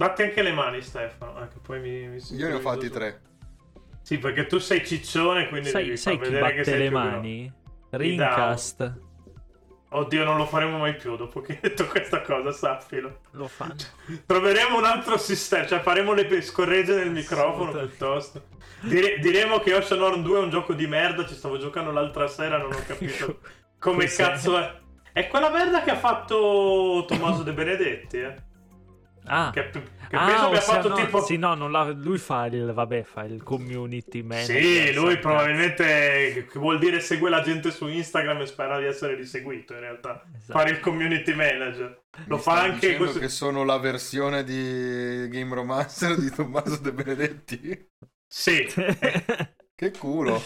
batti anche le mani, Stefano. Ecco, poi mi, mi Io ne ho fatti tre. Sì, perché tu sei ciccione, quindi sai, devi sai far chi vedere che batte sei le mani? Rincast. Oddio, non lo faremo mai più dopo che hai detto questa cosa, sappilo. Lo fanno. Troveremo un altro sistema, cioè faremo le scorregge nel microfono piuttosto. Dire- diremo che Ocean Horn 2 è un gioco di merda, ci stavo giocando l'altra sera, non ho capito come cazzo è. È quella merda che ha fatto Tommaso De Benedetti, eh. Ah, Che, che Ah, penso abbia fatto no, tipo... Sì, no, non la- lui fa il, vabbè, fa il community manager. Sì, lui probabilmente vuol dire segue la gente su Instagram e spera di essere riseguito in realtà. Esatto. Fare il community manager. Lo Mi fa anche questo. che sono la versione di Game Romancer di Tommaso De Benedetti? Sì. Che culo.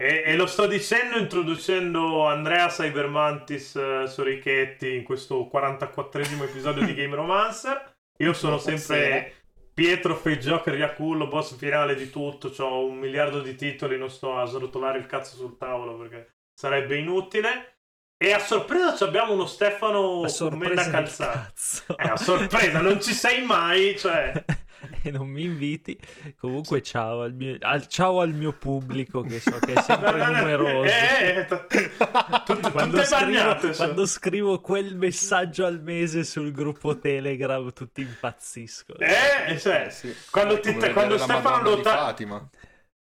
E, e lo sto dicendo introducendo Andrea Cybermantis eh, Sorichetti in questo 44esimo episodio di Game Romancer. Io sono sempre Pietro Fejjoker Yakullo, boss finale di tutto. Ho un miliardo di titoli, non sto a srotolare il cazzo sul tavolo perché sarebbe inutile. E a sorpresa abbiamo uno Stefano A con sorpresa menda del calzata. cazzo. Eh, a sorpresa, non ci sei mai, cioè. e non mi inviti. Comunque, ciao al mio, al, ciao al mio pubblico, che so che è sempre numeroso. Eh, eh, t- tutte, quando, scrivo, sono. quando scrivo quel messaggio al mese sul gruppo Telegram, tutti impazziscono. Eh, cioè, Eh, sì. quando, ti- quando Stefano lo Fatima.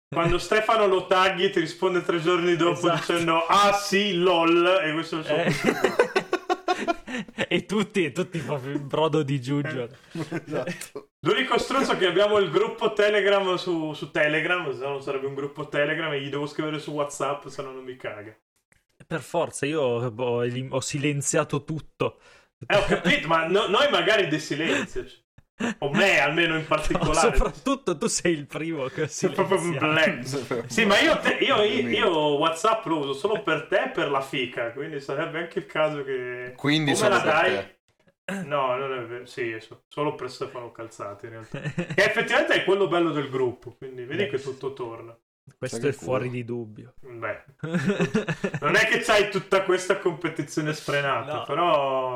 quando Stefano lo tagli ti risponde tre giorni dopo Esatto. dicendo ah sì lol e questo è il suo Eh. e tutti, e tutti proprio in brodo di giugno. Esatto. l'unico stronzo che abbiamo il gruppo Telegram su, su Telegram se no non sarebbe un gruppo Telegram e gli devo scrivere su Whatsapp se no non mi caga Per forza, io ho, ho silenziato tutto. eh ho capito ma no- noi magari dei silenzio cioè. O me almeno in No, particolare soprattutto tu sei il primo che Sei proprio black. Sì, ma io, te- io, io, io WhatsApp lo uso solo per te e per la fica, quindi sarebbe anche il caso che... Quindi Come solo la per dai? te. No, non è vero. Sì, solo per Stefano Calzati in realtà. Che effettivamente è quello bello del gruppo, quindi vedi che tutto torna. Questo è fuori culo. di dubbio. Beh, non è che c'hai tutta questa competizione sfrenata, No. però...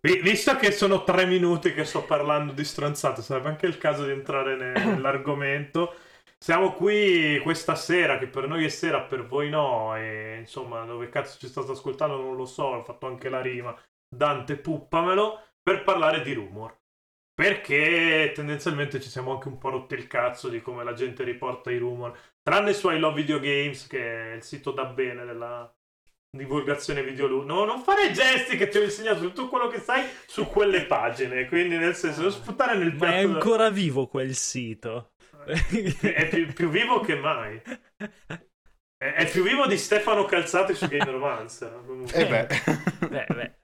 Vi- Visto che sono tre minuti che sto parlando di stronzate, sarebbe anche il caso di entrare ne- nell'argomento. Siamo qui questa sera, che per noi è sera, per voi no, e insomma, dove cazzo ci state ascoltando non lo so, ho fatto anche la rima. Dante, puppamelo, per parlare di rumor. Perché tendenzialmente ci siamo anche un po' rotti il cazzo di come la gente riporta i rumor. Tranne su I Love Video Games, che è il sito da bene della divulgazione videoludica. No, non fare gesti che ti ho insegnato tutto quello che sai su quelle pagine. Quindi, nel senso, non sputare nel Ma è ancora vivo quel sito. È più, più vivo che mai. È, è più vivo di Stefano Calzati su Game Romancer. comunque. E beh. Beh, beh,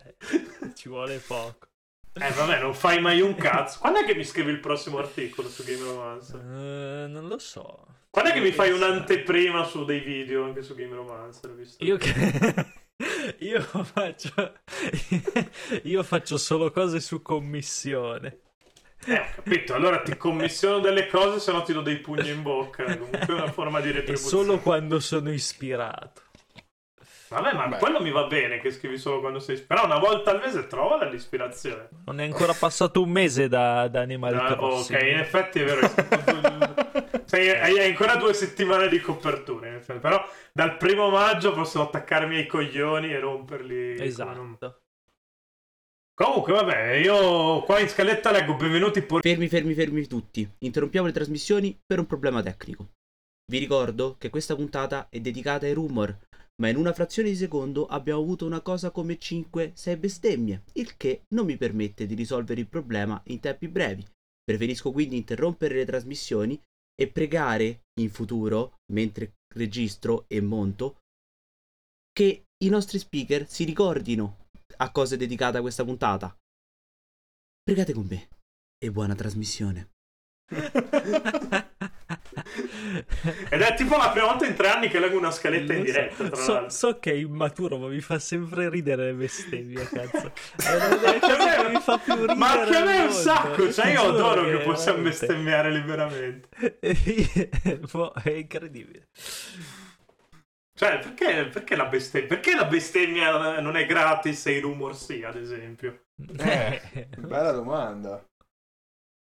ci vuole poco. Eh, vabbè, non fai mai un cazzo. Quando è che mi scrivi il prossimo articolo su Game Romancer? Eh, non lo so. Quando è che mi fai un'anteprima su dei video anche su Game Romancer? Visto? Io che... Io faccio... Io faccio solo cose su commissione. Eh, ho capito. Allora ti commissiono delle cose, se no ti do dei pugni in bocca. Comunque è una forma di E retribuzione. solo quando sono ispirato. Vabbè, ma Beh. quello mi va bene che scrivi solo quando sei Però una volta al mese trova l'ispirazione. Non è ancora passato un mese da, da Animal Ah, Crossing. ok, in effetti è vero. Sei, hai ancora due settimane di copertura. Però dal primo maggio posso attaccarmi ai coglioni e romperli. come non- Esatto. Comunque, vabbè, io qua in scaletta leggo benvenuti por- Fermi, fermi, fermi tutti. Interrompiamo le trasmissioni per un problema tecnico. Vi ricordo che questa puntata è dedicata ai rumor, ma in una frazione di secondo abbiamo avuto una cosa come 5-6 bestemmie, il che non mi permette di risolvere il problema in tempi brevi. Preferisco quindi interrompere le trasmissioni e pregare in futuro, mentre registro e monto, che i nostri speaker si ricordino a cosa è dedicata questa puntata. Pregate con me e buona trasmissione. Ed è tipo la prima volta in tre anni che leggo una scaletta in Lo so. diretta. Tra So, l'altro. so che è immaturo, ma mi fa sempre ridere le bestemmie, cazzo. È che mi fa più ridere. Ma anche a me al un mondo. sacco. Cioè, io adoro che possiamo veramente- bestemmiare liberamente. Boh, è incredibile. Cioè, perché, perché la bestemmia? Perché la bestemmia non è gratis e i rumor sì, ad esempio? Eh, bella domanda.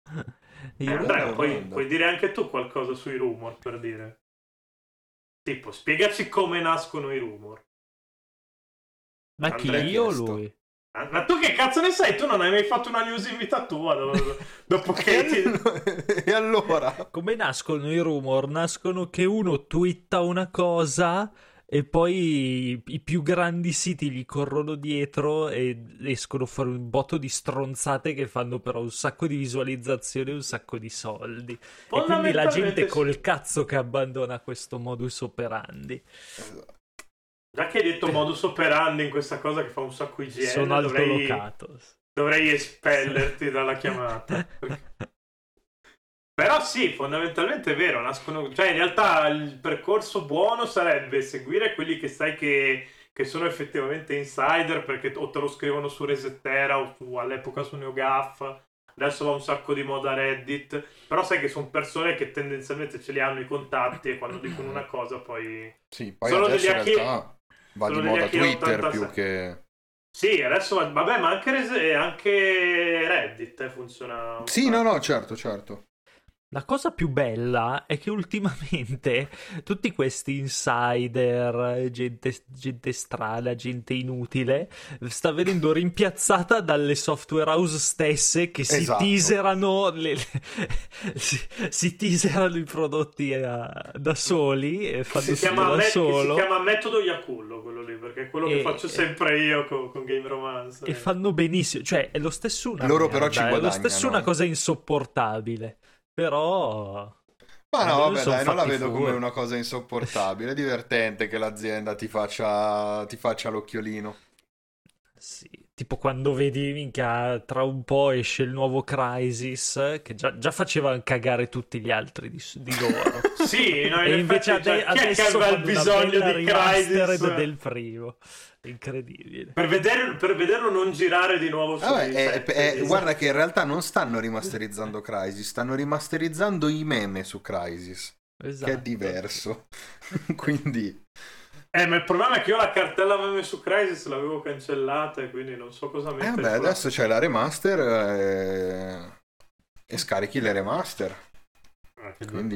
Eh, Andrea, puoi, puoi dire anche tu qualcosa sui rumor per dire? Tipo, spiegaci come nascono i rumor. Ma chi Andrea io o chiesto. lui? Ah, Ma tu che cazzo ne sai? Tu non hai mai fatto una news in vita tua dopo, dopo che ti... e allora? Come nascono i rumor? Nascono che uno twitta una cosa e poi i, più grandi siti gli corrono dietro e escono fuori un botto di stronzate che fanno però un sacco di visualizzazioni e un sacco di soldi. E quindi la gente col cazzo che abbandona questo modus operandi. Già che hai detto modus operandi in questa cosa che fa un sacco IGN, Sono dovrei, altolocato. dovrei espellerti dalla chiamata. Però sì, fondamentalmente è vero, nascono... Cioè, in realtà il percorso buono sarebbe seguire quelli che sai che, che sono effettivamente insider, perché o te lo scrivono su Resetera o su- all'epoca su NeoGAF, adesso va un sacco di moda Reddit, però sai che sono persone che tendenzialmente ce li hanno i contatti e quando dicono una cosa poi... Sì, poi Sono adesso degli in realtà va di moda Twitter 86. più che... Sì, adesso va- vabbè, ma anche, anche Reddit eh, funziona. un Sì, no, no, certo, certo. La cosa più bella è che ultimamente tutti questi insider, gente, gente strana, gente inutile, sta venendo rimpiazzata dalle software house stesse che si Esatto. teaserano, le- le- si, si teaserano i prodotti a- da soli e fanno Si chiama, da me- solo. si chiama metodo Yakullo quello lì, perché è quello che E- faccio sempre io con, con Game Romance. E fanno benissimo, cioè è lo stesso una Loro merda, però ci è lo stesso una cosa insopportabile. Però Ma no, vabbè, dai, non la vedo fuori. come una cosa insopportabile. È divertente che l'azienda ti faccia, ti faccia l'occhiolino. Sì, tipo quando vedi, minchia, tra un po' esce il nuovo Crisis, che già, già faceva cagare tutti gli altri di, di loro. Sì, no, in e invece ade- cioè, adesso aveva una bisogno di Crysis? del primo. Incredibile. Per, vedere- per vederlo non girare di nuovo su Vabbè, è- è- esatto. guarda che in realtà non stanno rimasterizzando Crysis, stanno rimasterizzando i meme su Crysis, Esatto. che è diverso. Quindi, Eh, ma il problema è che io la cartella meme su Crysis l'avevo cancellata e quindi non so cosa eh, mettere. vabbè, sulla- adesso c'è la remaster eh, e scarichi le remaster. Ah, che quindi-.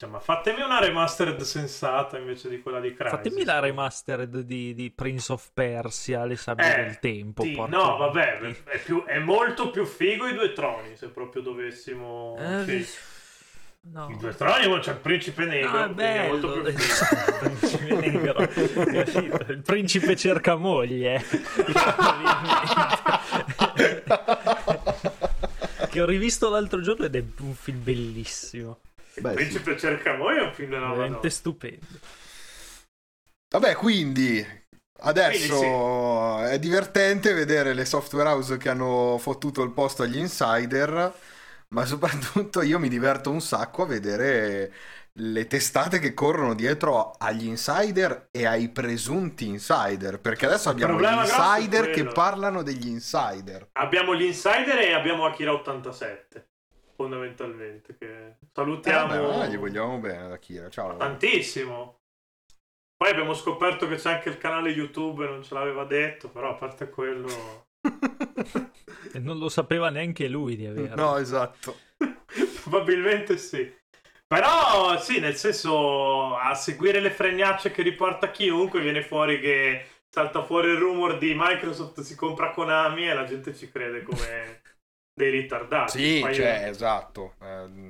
Cioè, ma fatemi una remastered sensata invece di quella di Crysis. Fatemi la remastered di, di Prince of Persia, le sabbie Eh, del tempo. Sì, no, vabbè, è, più- è molto più figo i due troni, se proprio dovessimo... Eh, sì. No. I due troni, c'è il principe negro, No, è quindi è molto bello. più il principe negro. Capito? Il principe cerca moglie. che ho rivisto l'altro giorno ed è un film bellissimo. Il Beh, sì. principe cerca voi è un film della Veramente stupendo. Vabbè, quindi adesso Quindi è divertente vedere le software house che hanno fottuto il posto agli insider, ma soprattutto io mi diverto un sacco a vedere le testate che corrono dietro agli insider e ai presunti insider, perché adesso abbiamo gli insider che parlano degli insider. Abbiamo gli insider e abbiamo Akira 87, fondamentalmente, che Eh, salutiamo vabbè, ma gli vogliamo bene da Kira, ciao. tantissimo. Poi abbiamo scoperto che c'è anche il canale YouTube, non ce l'aveva detto, però a parte quello... E non lo sapeva neanche lui di averlo. No, esatto. Probabilmente sì. Però sì, nel senso, a seguire le fregnacce che riporta chiunque, viene fuori che salta fuori il rumor di Microsoft si compra Konami e la gente ci crede come dei ritardati. Sì, cioè, esatto. Ehm,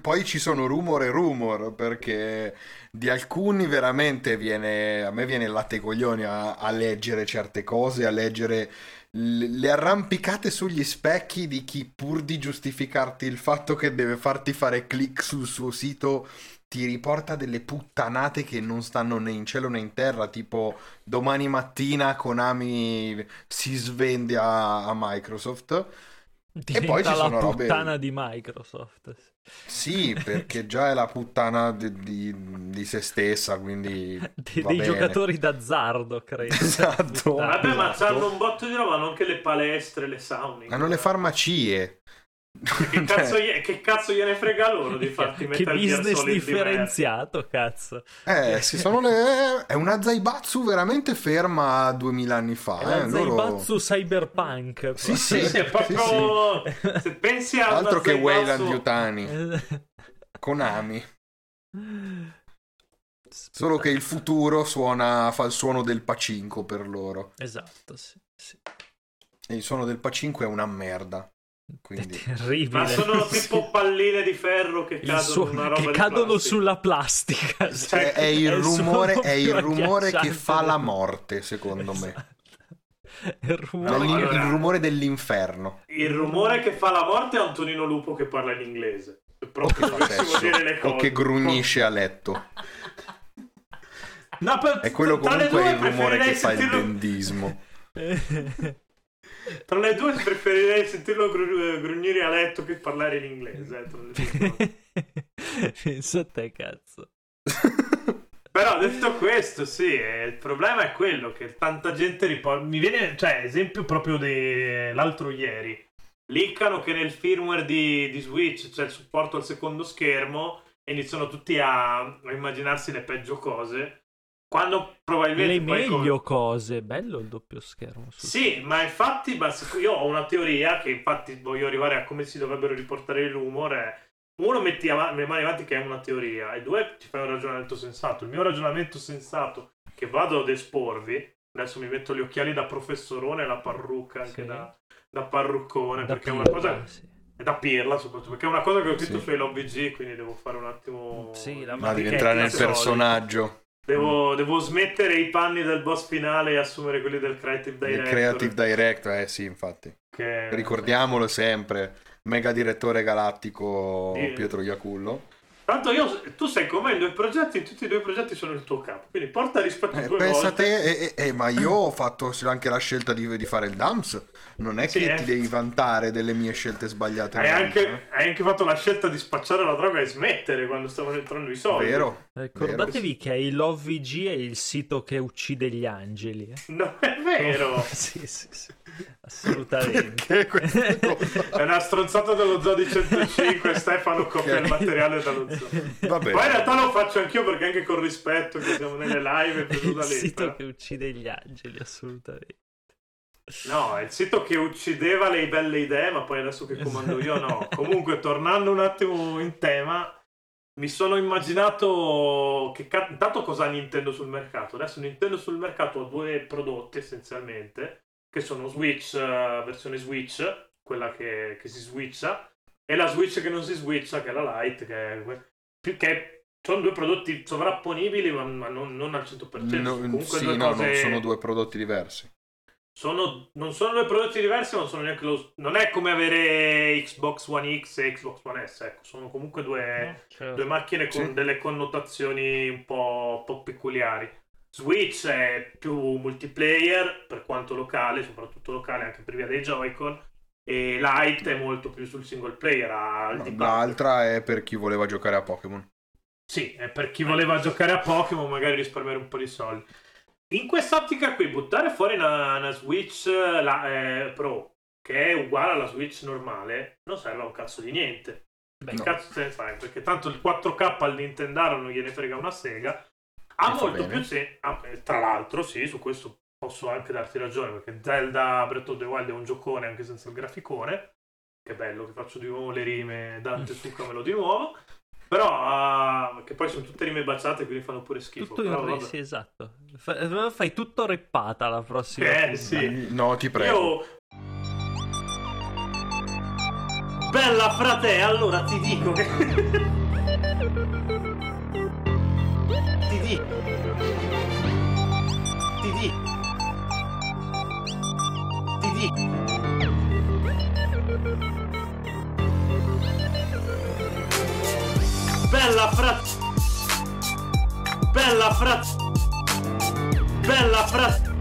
poi ci sono rumor e rumor perché di alcuni veramente viene, a me viene il latte coglioni a, a leggere certe cose, a leggere le arrampicate sugli specchi di chi pur di giustificarti il fatto che deve farti fare click sul suo sito ti riporta delle puttanate che non stanno né in cielo né in terra, tipo domani mattina Konami si svende a, a Microsoft. Diventa poi ci la sono robe- puttana di Microsoft. Sì, perché già è la puttana di, di- di se stessa, quindi De- dei bene. giocatori d'azzardo, credo. Esatto. Vabbè, ma Esatto. c'hanno un botto di roba, hanno anche le palestre, le saune. Hanno le farmacie. Che cazzo, gli- che cazzo gliene frega loro di farti che Metal Gear business differenziato, cazzo. Eh, si sono le... è una Zaibatsu veramente ferma a 2000 anni fa. È la eh, loro- Zaibatsu Cyberpunk. Sì, Sì, sì, è proprio... Se pensi a Altro che Zaibatsu- Wayland Yutani, Eh, Konami. Solo che il futuro suona, fa il suono del pacinco per loro. Esatto, sì, sì. E il suono del pacinco è una merda. È Quindi... terribile. Ma sono tipo palline di ferro che Il cadono suo- che cadono plastica. sulla plastica. Cioè, Cioè, È, è il è rumore, è il rumore che fa la morte, secondo me. Esatto. È il rumore. No, allora- Il rumore dell'inferno. Il rumore che fa la morte è Antonino Lupo che parla in inglese. Se proprio cose. o che grugnisce a letto. No, per- È quello comunque il rumore che fa il dendismo. Tra le due preferirei sentirlo gru- grugnire a letto che parlare in inglese. eh. Pensa a te, cazzo. Però detto questo, sì, eh, il problema è quello che tanta gente riporta. Mi viene, cioè, esempio proprio dell'altro ieri. Liccano che nel firmware di, di Switch c'è il supporto al secondo schermo e iniziano tutti a, a immaginarsi le peggio cose. Quando probabilmente. Le poi con- meglio cose. Bello il doppio schermo. Sì, ma infatti io ho una teoria che infatti voglio arrivare a come si dovrebbero riportare il rumor. È, uno, metti av- le mani avanti che è una teoria e due, ci fai un ragionamento sensato. Il mio ragionamento sensato, che vado ad esporvi, adesso mi metto gli occhiali da professorone e la parrucca anche Sì. da, da parruccone, Da perché è una pirla, cosa... sì. è da pirla soprattutto, perché è una cosa che ho scritto Sì. su LobVG, quindi devo fare un attimo... Sì, la Ma devi entrare nel solida. personaggio. Devo, devo smettere i panni del boss finale e assumere quelli del Creative Il Director. creative director, eh sì, infatti. che- Ricordiamolo sempre. Mega direttore galattico. Pietro Iacullo. Tanto io, tu sei con me in due progetti, tutti e due i progetti sono il tuo capo, quindi porta rispetto Eh, due pensa a volte. te, eh, eh, eh, ma io ho fatto anche la scelta di, di fare il DAMS. Non è Sì, che eh. ti devi vantare delle mie scelte sbagliate. Hai nella anche, vita, hai anche fatto la scelta di spacciare la droga e smettere quando stavano entrando i eh. soldi. Vero? Ricordatevi che il Love VG è il sito che uccide gli angeli. eh. No, è vero. sì, sì, sì. Assolutamente. È una stronzata dello zoo di 105 Stefano copia il materiale dallo zoo. Vabbè. Poi in realtà lo faccio anch'io perché anche con rispetto che siamo nelle live e preso il da lì. sito però. che uccide gli angeli, assolutamente. No, è il sito che uccideva le belle idee, ma poi adesso che comando io no. Comunque, tornando un attimo in tema, mi sono immaginato che ca- intanto cosa ha Nintendo sul mercato. Adesso Nintendo sul mercato ha due prodotti essenzialmente, che sono Switch, eh, versione Switch, quella che, che si switcha, e la Switch che non si switcha, che è la Lite, che, che sono due prodotti sovrapponibili, ma, ma non, non al 100%. No, Comunque sì, due no, cose- no, sono due prodotti diversi. sono, non sono due prodotti diversi, ma non sono neanche lo, non è come avere Xbox One X e Xbox One S. Ecco, sono comunque due, Certo. due macchine con Sì. delle connotazioni un po', un po' peculiari. Switch è più multiplayer per quanto locale, soprattutto locale anche per via dei Joy-Con. E Lite è molto più sul single player. base. L'altra è per chi voleva giocare a Pokémon. Sì, è per chi voleva giocare a Pokémon, magari risparmiare un po' di soldi. In quest'ottica qui, buttare fuori una, una Switch la- eh, Pro, che è uguale alla Switch normale, non serve a un cazzo di niente. Beh, No. cazzo se ne fai? Perché tanto il 4K al Nintendaro non gliene frega una sega. Ha E fa molto bene. più senso. tra l'altro, sì, su questo posso anche darti ragione, perché Zelda Breath of the Wild è un giocone anche senza il graficone. Che bello che faccio di nuovo le rime, Dante succamelo di nuovo. Però, ah, che poi sono tutte rime baciate, quindi fanno pure schifo. Tutto in Però, re, sì, esatto. Fa- fai tutto reppata la prossima. Eh, puntata. sì. No, ti prego. Io... Bella frate, allora ti dico che... Ti dico... Bella frate... Bella frate... Bella frate...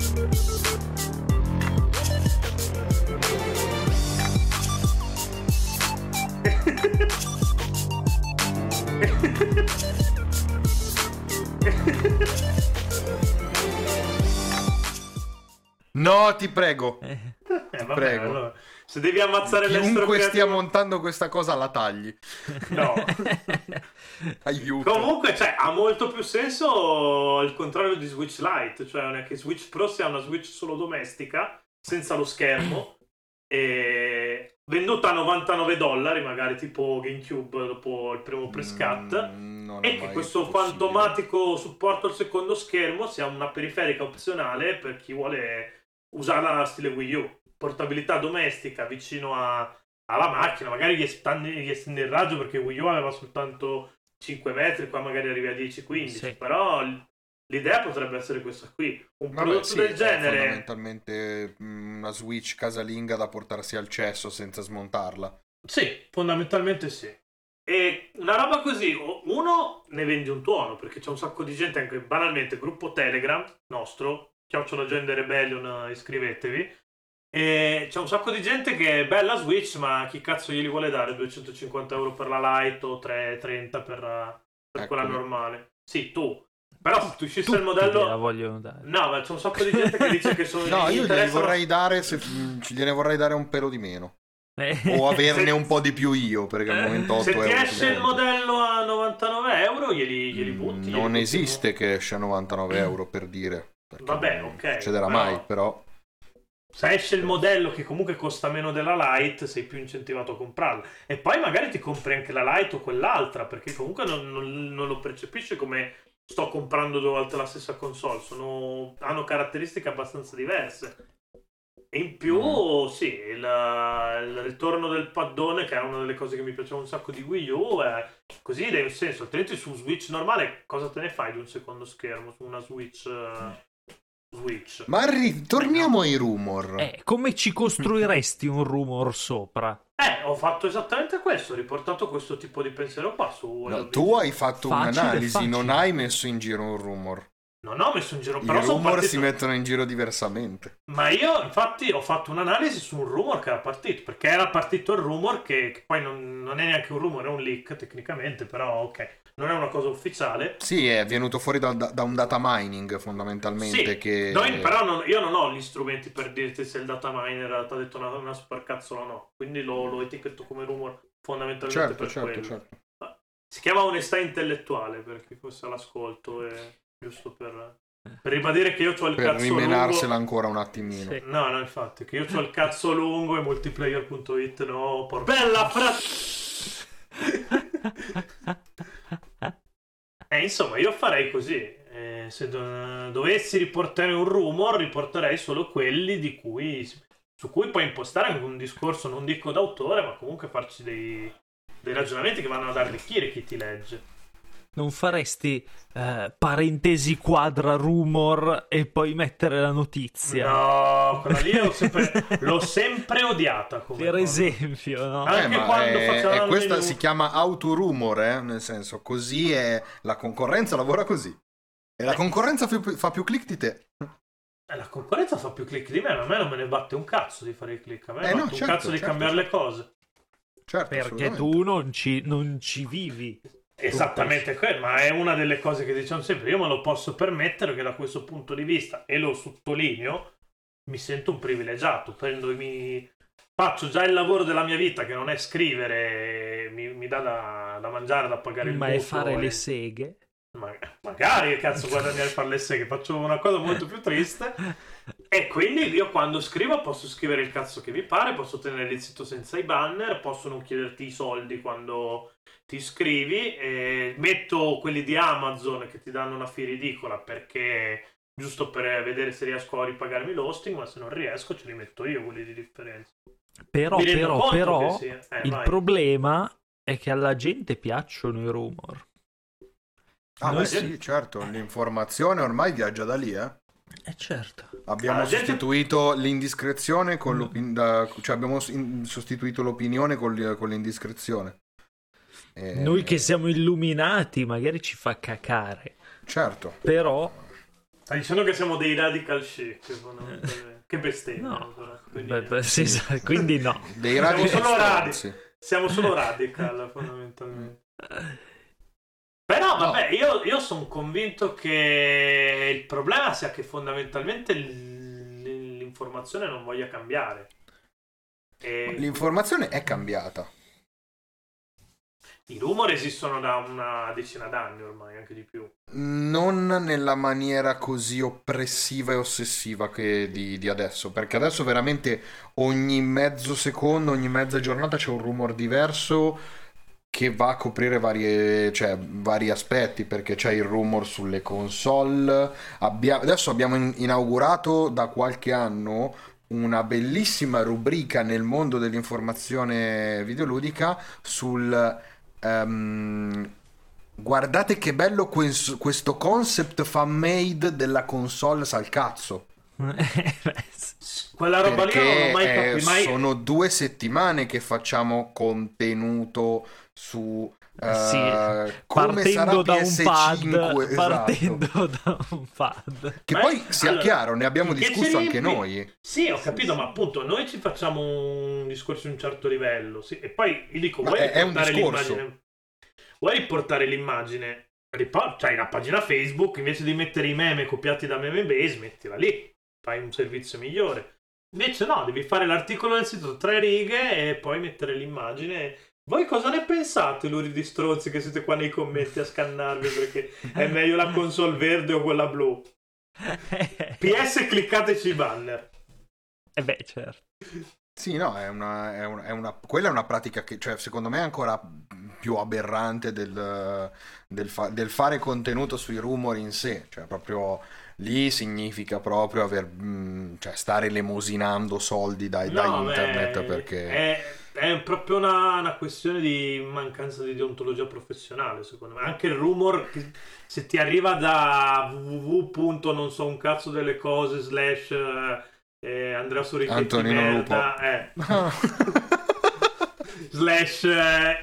No, ti prego. Eh, Eh, vabbè, Prego. allora, Se devi ammazzare Chiunque l'estropiato... stia montando questa cosa la tagli. No. Aiuto. Comunque, cioè, ha molto più senso il contrario di Switch Lite, cioè non è che Switch Pro sia una Switch solo domestica, senza lo schermo, e venduta a 99 dollari, magari tipo GameCube dopo il primo press cut, Mm, e che questo possibile. fantomatico supporto al secondo schermo sia una periferica opzionale per chi vuole usarla stile Wii U. Portabilità domestica vicino a- alla macchina, magari gli estendi il raggio perché Wii U aveva soltanto 5 metri, qua magari arrivi a 10-15, Sì. però l'idea potrebbe essere questa qui. Un Vabbè, prodotto sì, del è genere... fondamentalmente mm, una Switch casalinga da portarsi al cesso senza smontarla. Sì, fondamentalmente sì. E una roba così, uno ne vendi un tuono, perché c'è un sacco di gente, anche banalmente, gruppo Telegram nostro, Chiocciola Gender Rebellion, iscrivetevi. E c'è un sacco di gente che è bella Switch, ma chi cazzo glieli vuole dare 250 euro per la Lite o 330 per, la- per quella normale? Sì, tu. Però se tu uscisse il modello... vogliono dare. No, ma c'è un sacco di gente che dice che sono... No, io gliene vorrei dare, se, mm, gliene vorrei dare un pelo di meno. Eh, O averne Se- un po' di più io, perché al momento 8 Se euro. ti esce il modello a 99 euro, glieli, glieli Mm, butti. glieli Non butti. esiste che esce a 99 euro per dire. Vabbè, non ok, Succederà però- mai, però. Se esce il modello che comunque costa meno della Lite, sei più incentivato a comprarla. E poi magari ti compri anche la Lite o quell'altra, perché comunque non, non- non lo percepisci come sto comprando due volte la stessa console. Sono- hanno caratteristiche abbastanza diverse. E in più, Mm. sì, il, il ritorno del paddone, che è una delle cose che mi piaceva un sacco di Wii U, è così dai un senso. Altrimenti su Switch normale cosa te ne fai di un secondo schermo? Su una Switch... eh, Switch. Ma ritorniamo ai rumor. eh, come ci costruiresti un rumor sopra? Eh, ho fatto esattamente questo, ho riportato questo tipo di pensiero qua su No, tu hai fatto Facile, un'analisi, facile. non hai messo in giro un rumor. Non ho messo in giro, I però sono rumor partito... si mettono in giro diversamente. Ma io, infatti, ho fatto un'analisi su un rumor che era partito, perché era partito il rumor che, che poi non, non è neanche un rumor, è un leak tecnicamente, però ok, non è una cosa ufficiale. Sì, è venuto fuori da, da un data mining fondamentalmente. Sì, che... noi- però non- io non ho gli strumenti per dirti se il data miner ti ha detto una, una supercazzola o no, quindi lo, lo etichetto come rumor fondamentalmente Certo, per certo, quello. certo. Si chiama onestà intellettuale per chi fosse all'ascolto, e giusto per, per ribadire che io ho il Per cazzo rimenarsela lungo. ancora un attimino. Sì. No, no, infatti, che io ho il cazzo lungo e multiplayer.it no, por bella fra... Eh, insomma, io farei così. Eh, se do- dovessi riportare un rumor, riporterei solo quelli di cui, su cui puoi impostare anche un discorso, non dico d'autore, ma comunque farci dei, dei ragionamenti che vanno ad arricchire chi ti legge. Non faresti eh, parentesi quadra rumor e poi mettere la notizia? No, quella lì l'ho sempre, l'ho sempre odiata. Come Per cosa. esempio, no? Eh, Anche ma quando è- è questa il menu. si chiama autorumor, eh? nel senso, così è la concorrenza lavora così. E la concorrenza fa più, click di te. Eh, la concorrenza fa più click di me, ma a me non me ne batte un cazzo di fare i click. A me Eh, batte no, un certo, cazzo di certo, cambiare le cose. Certo, Perché tu non ci, non ci vivi. Esattamente quello, ma è una delle cose che diciamo sempre. Io me lo posso permettere che da questo punto di vista, e lo sottolineo, mi sento un privilegiato. Prendo i miei- Faccio già il lavoro della mia vita, che non è scrivere, mi, mi dà da, da mangiare, da pagare il Ma è mutuo fare e- le seghe. Ma- magari che cazzo guadagnare a fare le seghe, faccio una cosa molto più triste. E quindi io quando scrivo posso scrivere il cazzo che mi pare, posso tenere il sito senza i banner, posso non chiederti i soldi quando ti iscrivi, e metto quelli di Amazon che ti danno una fee ridicola perché giusto per vedere se riesco a ripagarmi l'hosting, ma se non riesco ce li metto io quelli di differenza. Però, però, però, che eh, il vai. problema è che alla gente piacciono i rumor. Ah, Noi beh, sì- sì, certo, l'informazione ormai viaggia da lì, eh. Eh certo. Abbiamo gente- sostituito l'indiscrezione Mm. con l'opinione, cioè abbiamo sostituito l'opinione con, l'indiscrezione. Eh, Noi che siamo illuminati magari ci fa cacare. Certo. Però Stai dicendo che siamo dei radical fondamentalmente. che bestemmia. No. però, quindi- beh, beh, sì, sa- quindi no. Dei Siamo radi solo radi. Siamo solo radical fondamentalmente. Però vabbè, io, io sono convinto che il problema sia che fondamentalmente l'informazione non voglia cambiare. E L'informazione è cambiata. I rumor esistono da una decina d'anni ormai, anche di più. Non nella maniera così oppressiva e ossessiva che di, di adesso, perché adesso veramente ogni mezzo secondo, ogni mezza giornata c'è un rumor diverso che va a coprire varie, cioè, vari aspetti, perché c'è il rumor sulle console. Abbia- adesso abbiamo in- inaugurato da qualche anno una bellissima rubrica nel mondo dell'informazione videoludica sul ehm, guardate che bello quens- questo concept fan made della console sal cazzo. Quella roba lì non Perché l'ho mai eh, capito. Mai... sono due settimane che facciamo contenuto su eh, Sì, come sarà partendo da un PS5 pad, esatto. partendo da un pad. Che Ma- poi sia allora, chiaro, ne abbiamo discusso anche noi. Sì, ho capito, ma appunto noi ci facciamo un discorso di un certo livello. sì, E poi gli dico, Ma vuoi è- è un riportare discorso. l'immagine? Vuoi riportare l'immagine? Ripor- c'hai la pagina Facebook, invece di mettere i meme copiati da meme base, mettila lì. Fai un servizio migliore. Invece no, devi fare l'articolo nel sito tre righe e poi mettere l'immagine. Voi cosa ne pensate, luridi stronzi, che siete qua nei commenti a scannarvi perché è meglio la console verde o quella blu? PS, cliccateci i banner. E beh, certo. Sì, no, è una, è una- è una- quella è una pratica che, cioè, secondo me è ancora più aberrante del, del fa- del fare contenuto sui rumori in sé, cioè proprio lì significa proprio aver, mm, cioè, stare lemosinando soldi da, da No, internet beh, perché... È, è proprio una, una questione di mancanza di deontologia professionale, secondo me. Anche il rumor, che se ti arriva da www. non so un cazzo delle cose, slash eh, eh, Andrea Sorichetti Antonino merda, eh, slash eh,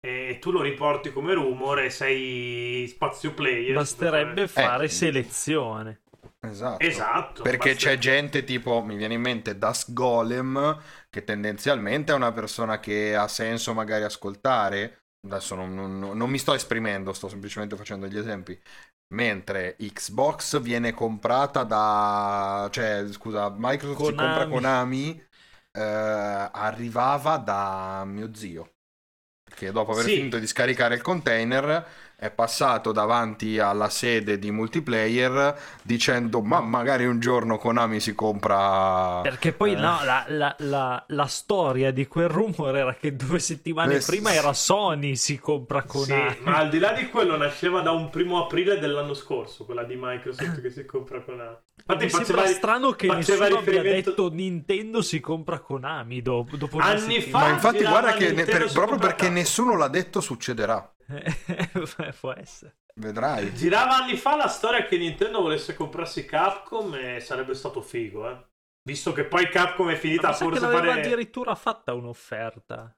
e tu lo riporti come rumor e sei spazio player. Basterebbe fare Eh. selezione. Esatto. Esatto. Perché basta- c'è gente tipo, mi viene in mente Das Golem, che tendenzialmente è una persona che ha senso magari ascoltare. Adesso non, non- non mi sto esprimendo, sto semplicemente facendo degli esempi. Mentre Xbox viene comprata da... cioè, scusa, Microsoft si compra Konami. Konami, eh, arrivava da mio zio. Che dopo aver Sì. finito di scaricare il container è passato davanti alla sede di multiplayer dicendo ma magari un giorno Konami si compra Perché poi Eh. no, la, la- la- la storia di quel rumor era che due settimane Eh, prima era Sony si compra Konami. Sì, ma al di là di quello nasceva da un primo aprile dell'anno scorso, quella di Microsoft che si compra con A. Infatti Mi sembra faceva, strano che nessuno abbia riferimento- detto Nintendo si compra Konami dopo, dopo Anni settimane. ma infatti guarda che ne- per- proprio perché nessuno l'ha detto succederà Può essere. vedrai Girava anni fa la storia che Nintendo volesse comprarsi Capcom e sarebbe stato figo, eh. Visto che poi Capcom è finita forse a l'aveva fare... addirittura fatta un'offerta.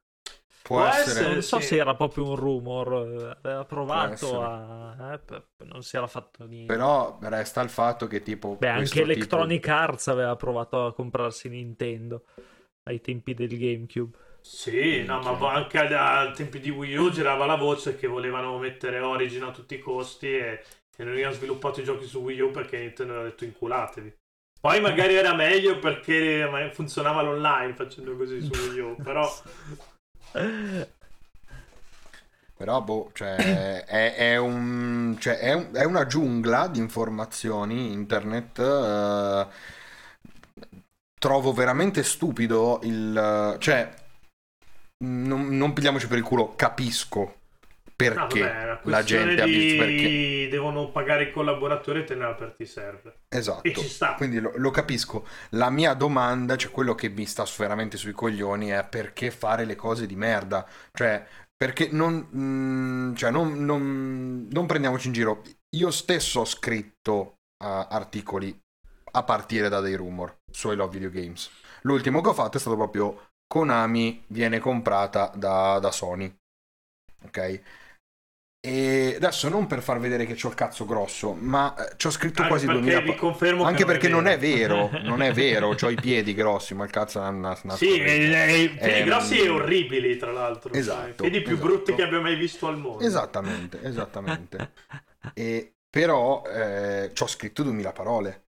può, Può essere, essere. Non so sì. se era proprio un rumor, eh, aveva provato a... eh, non si era fatto niente. però resta il fatto che tipo Beh, anche tipo- Electronic Arts aveva provato a comprarsi Nintendo ai tempi del GameCube. Sì, no, ma anche ai ai tempi di Wii U girava la voce che volevano mettere Origin a tutti i costi e, e non avevano sviluppato i giochi su Wii U perché Nintendo aveva detto inculatevi. Poi magari era meglio perché funzionava l'online facendo così su Wii U, però... Però, boh, cioè, è, è un- cioè, è un- è una giungla di informazioni internet. eh, trovo veramente stupido il... Cioè, non, non pigliamoci per il culo, capisco No, perché vabbè, è una la gente ha di... perché... devono pagare i collaboratori e tenere aperti i server. Esatto. E ci sta. Quindi lo, lo capisco. La mia domanda, cioè quello che mi sta veramente sui coglioni è perché fare le cose di merda? Cioè, perché non, mm, cioè, non, non- non prendiamoci in giro. Io stesso ho scritto eh, articoli a partire da dei rumor su I Love Video Games. L'ultimo che ho fatto è stato proprio Konami viene comprata da, da Sony. Ok? E adesso non per far vedere che c'ho il cazzo grosso, ma eh, ci ho scritto Anche quasi perché 2000 vi pa- anche che perché non è vero, non è vero, ho i piedi grossi, ma il cazzo è una, una Sì, i piedi Ehm, grossi e orribili, tra l'altro. esatto, Cioè, I piedi più esatto. brutti che abbia mai visto al mondo. Esattamente, esattamente. E, però eh, ci ho scritto 2000 parole.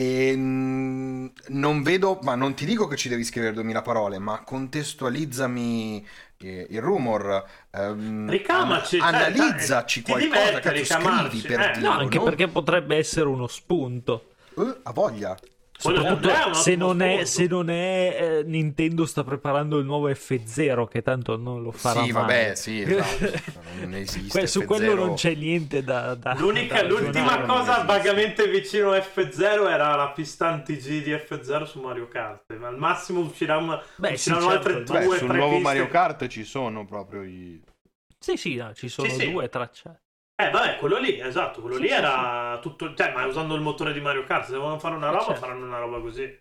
E mm, non vedo, ma non ti dico che ci devi scrivere 2000 parole, ma contestualizzami eh, il rumor, ehm, Ricamaci, cioè, analizzaci ti qualcosa, cazzo, ricamarci, scrivi per eh. Dio, No, anche no? perché potrebbe essere uno spunto. Eh, a voglia. Soprattutto se non è, se non è eh, Nintendo sta preparando il nuovo F0 che tanto non lo farà Sì, mai. vabbè, sì, esatto. non esiste. Que- su F0. quello non c'è niente da, da L'unica, da l'ultima cosa vagamente vicino a F0 era la pista anti-G di F0 su Mario Kart. Ma al massimo usciranno, Beh, sì, usciranno certo, altre due Beh, sul tre nuovo piste. Mario Kart ci sono proprio i... Sì, sì, no, ci sono Sì, sì. due tracce. Eh, vabbè, quello lì, esatto, quello Sì, lì sì, era tutto. Cioè, ma usando il motore di Mario Kart, se vogliono fare una Eh, roba, certo. faranno una roba così.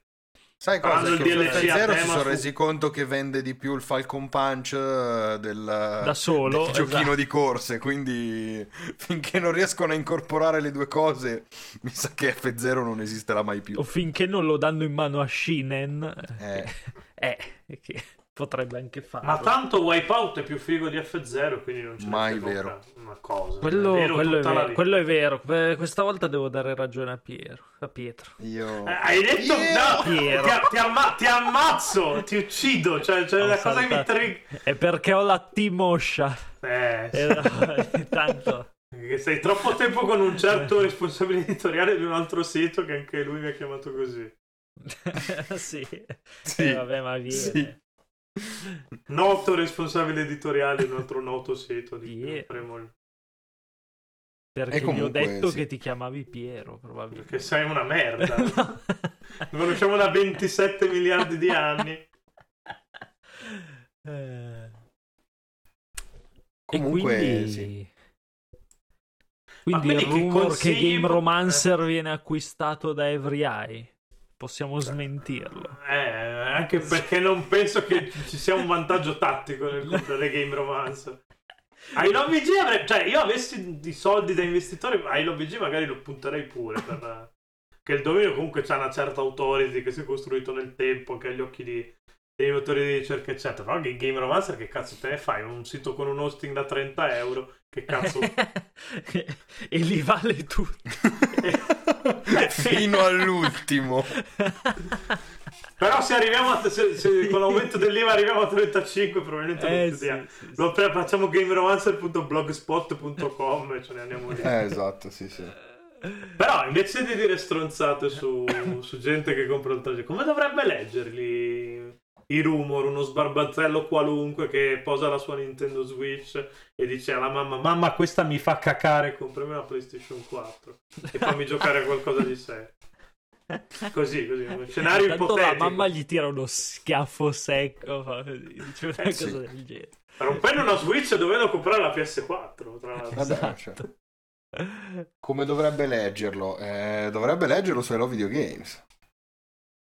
Sai cosa? Che DLC a F0 si sono resi conto che vende di più il Falcon Punch eh, del, Da solo, del giochino esatto. di corse, quindi finché non riescono a incorporare le due cose, mi sa che F0 non esisterà mai più. O finché non lo danno in mano a Shinen, Eh. eh, che potrebbe anche farlo. Ma tanto Wipeout è più figo di F0, quindi non c'è Mai vero. una cosa. Quello, è vero quello è vero, quello è vero. Eh, Questa volta devo dare ragione a Piero. A Pietro. Io... Eh, hai detto Io- no, Piero. ti, ti amma- ti ammazzo, ti uccido. Cioè, cioè la cosa che mi saltato. tri- È perché ho la T-moscia. Eh, Eh, no, tanto. che sei troppo tempo con un certo responsabile editoriale di un altro sito che anche lui mi ha chiamato così. sì. Sì. Eh, vabbè, ma viene. Sì. Noto responsabile editoriale di un altro noto sito. Di Yeah. Premo- Perché E gli ho comunque, detto sì. che ti chiamavi Piero, probabilmente. Perché sei una merda. Lo conosciamo da 27 miliardi di anni. Eh, Comunque, e quindi... sì. Quindi il che rumor che consigli- Game Romancer viene acquistato da Every Eye. Possiamo smentirlo. Eh, anche perché non penso che ci sia un vantaggio tattico nel comprare Game Romance. Ai LoVG avrei, cioè io avessi i soldi da investitore, ai LoVG magari lo punterei pure per che il dominio comunque c'ha una certa authority che si è costruito nel tempo, che agli occhi di, dei motori di ricerca eccetera. Però che Game Romancer che cazzo te ne fai? Un sito con un hosting da 30 euro? Che cazzo? e li vale tutto. Fino all'ultimo. Però se arriviamo a, se, se con l'aumento dell'IVA arriviamo a 35 probabilmente Eh, sì, sì. Lo pre- facciamo gameromancer.blogspot.com e ce ne andiamo lì. Eh, esatto, sì, sì. Però invece di dire stronzate su, su gente che compra il tragico, come dovrebbe leggerli i rumor? Uno sbarbatello qualunque che posa la sua Nintendo Switch e dice alla mamma: Mamma, questa mi fa cacare, comprami una PlayStation 4 e fammi giocare a qualcosa di serio. Così, così, un scenario Tanto ipotetico. la mamma gli tira uno schiaffo secco, fa così, dice una Eh, sì. cosa del genere. Rompendo una Switch dovendo comprare la PS4, tra l'altro. Esatto. cioè, come dovrebbe leggerlo? Eh, dovrebbe leggerlo su Hello Video Games.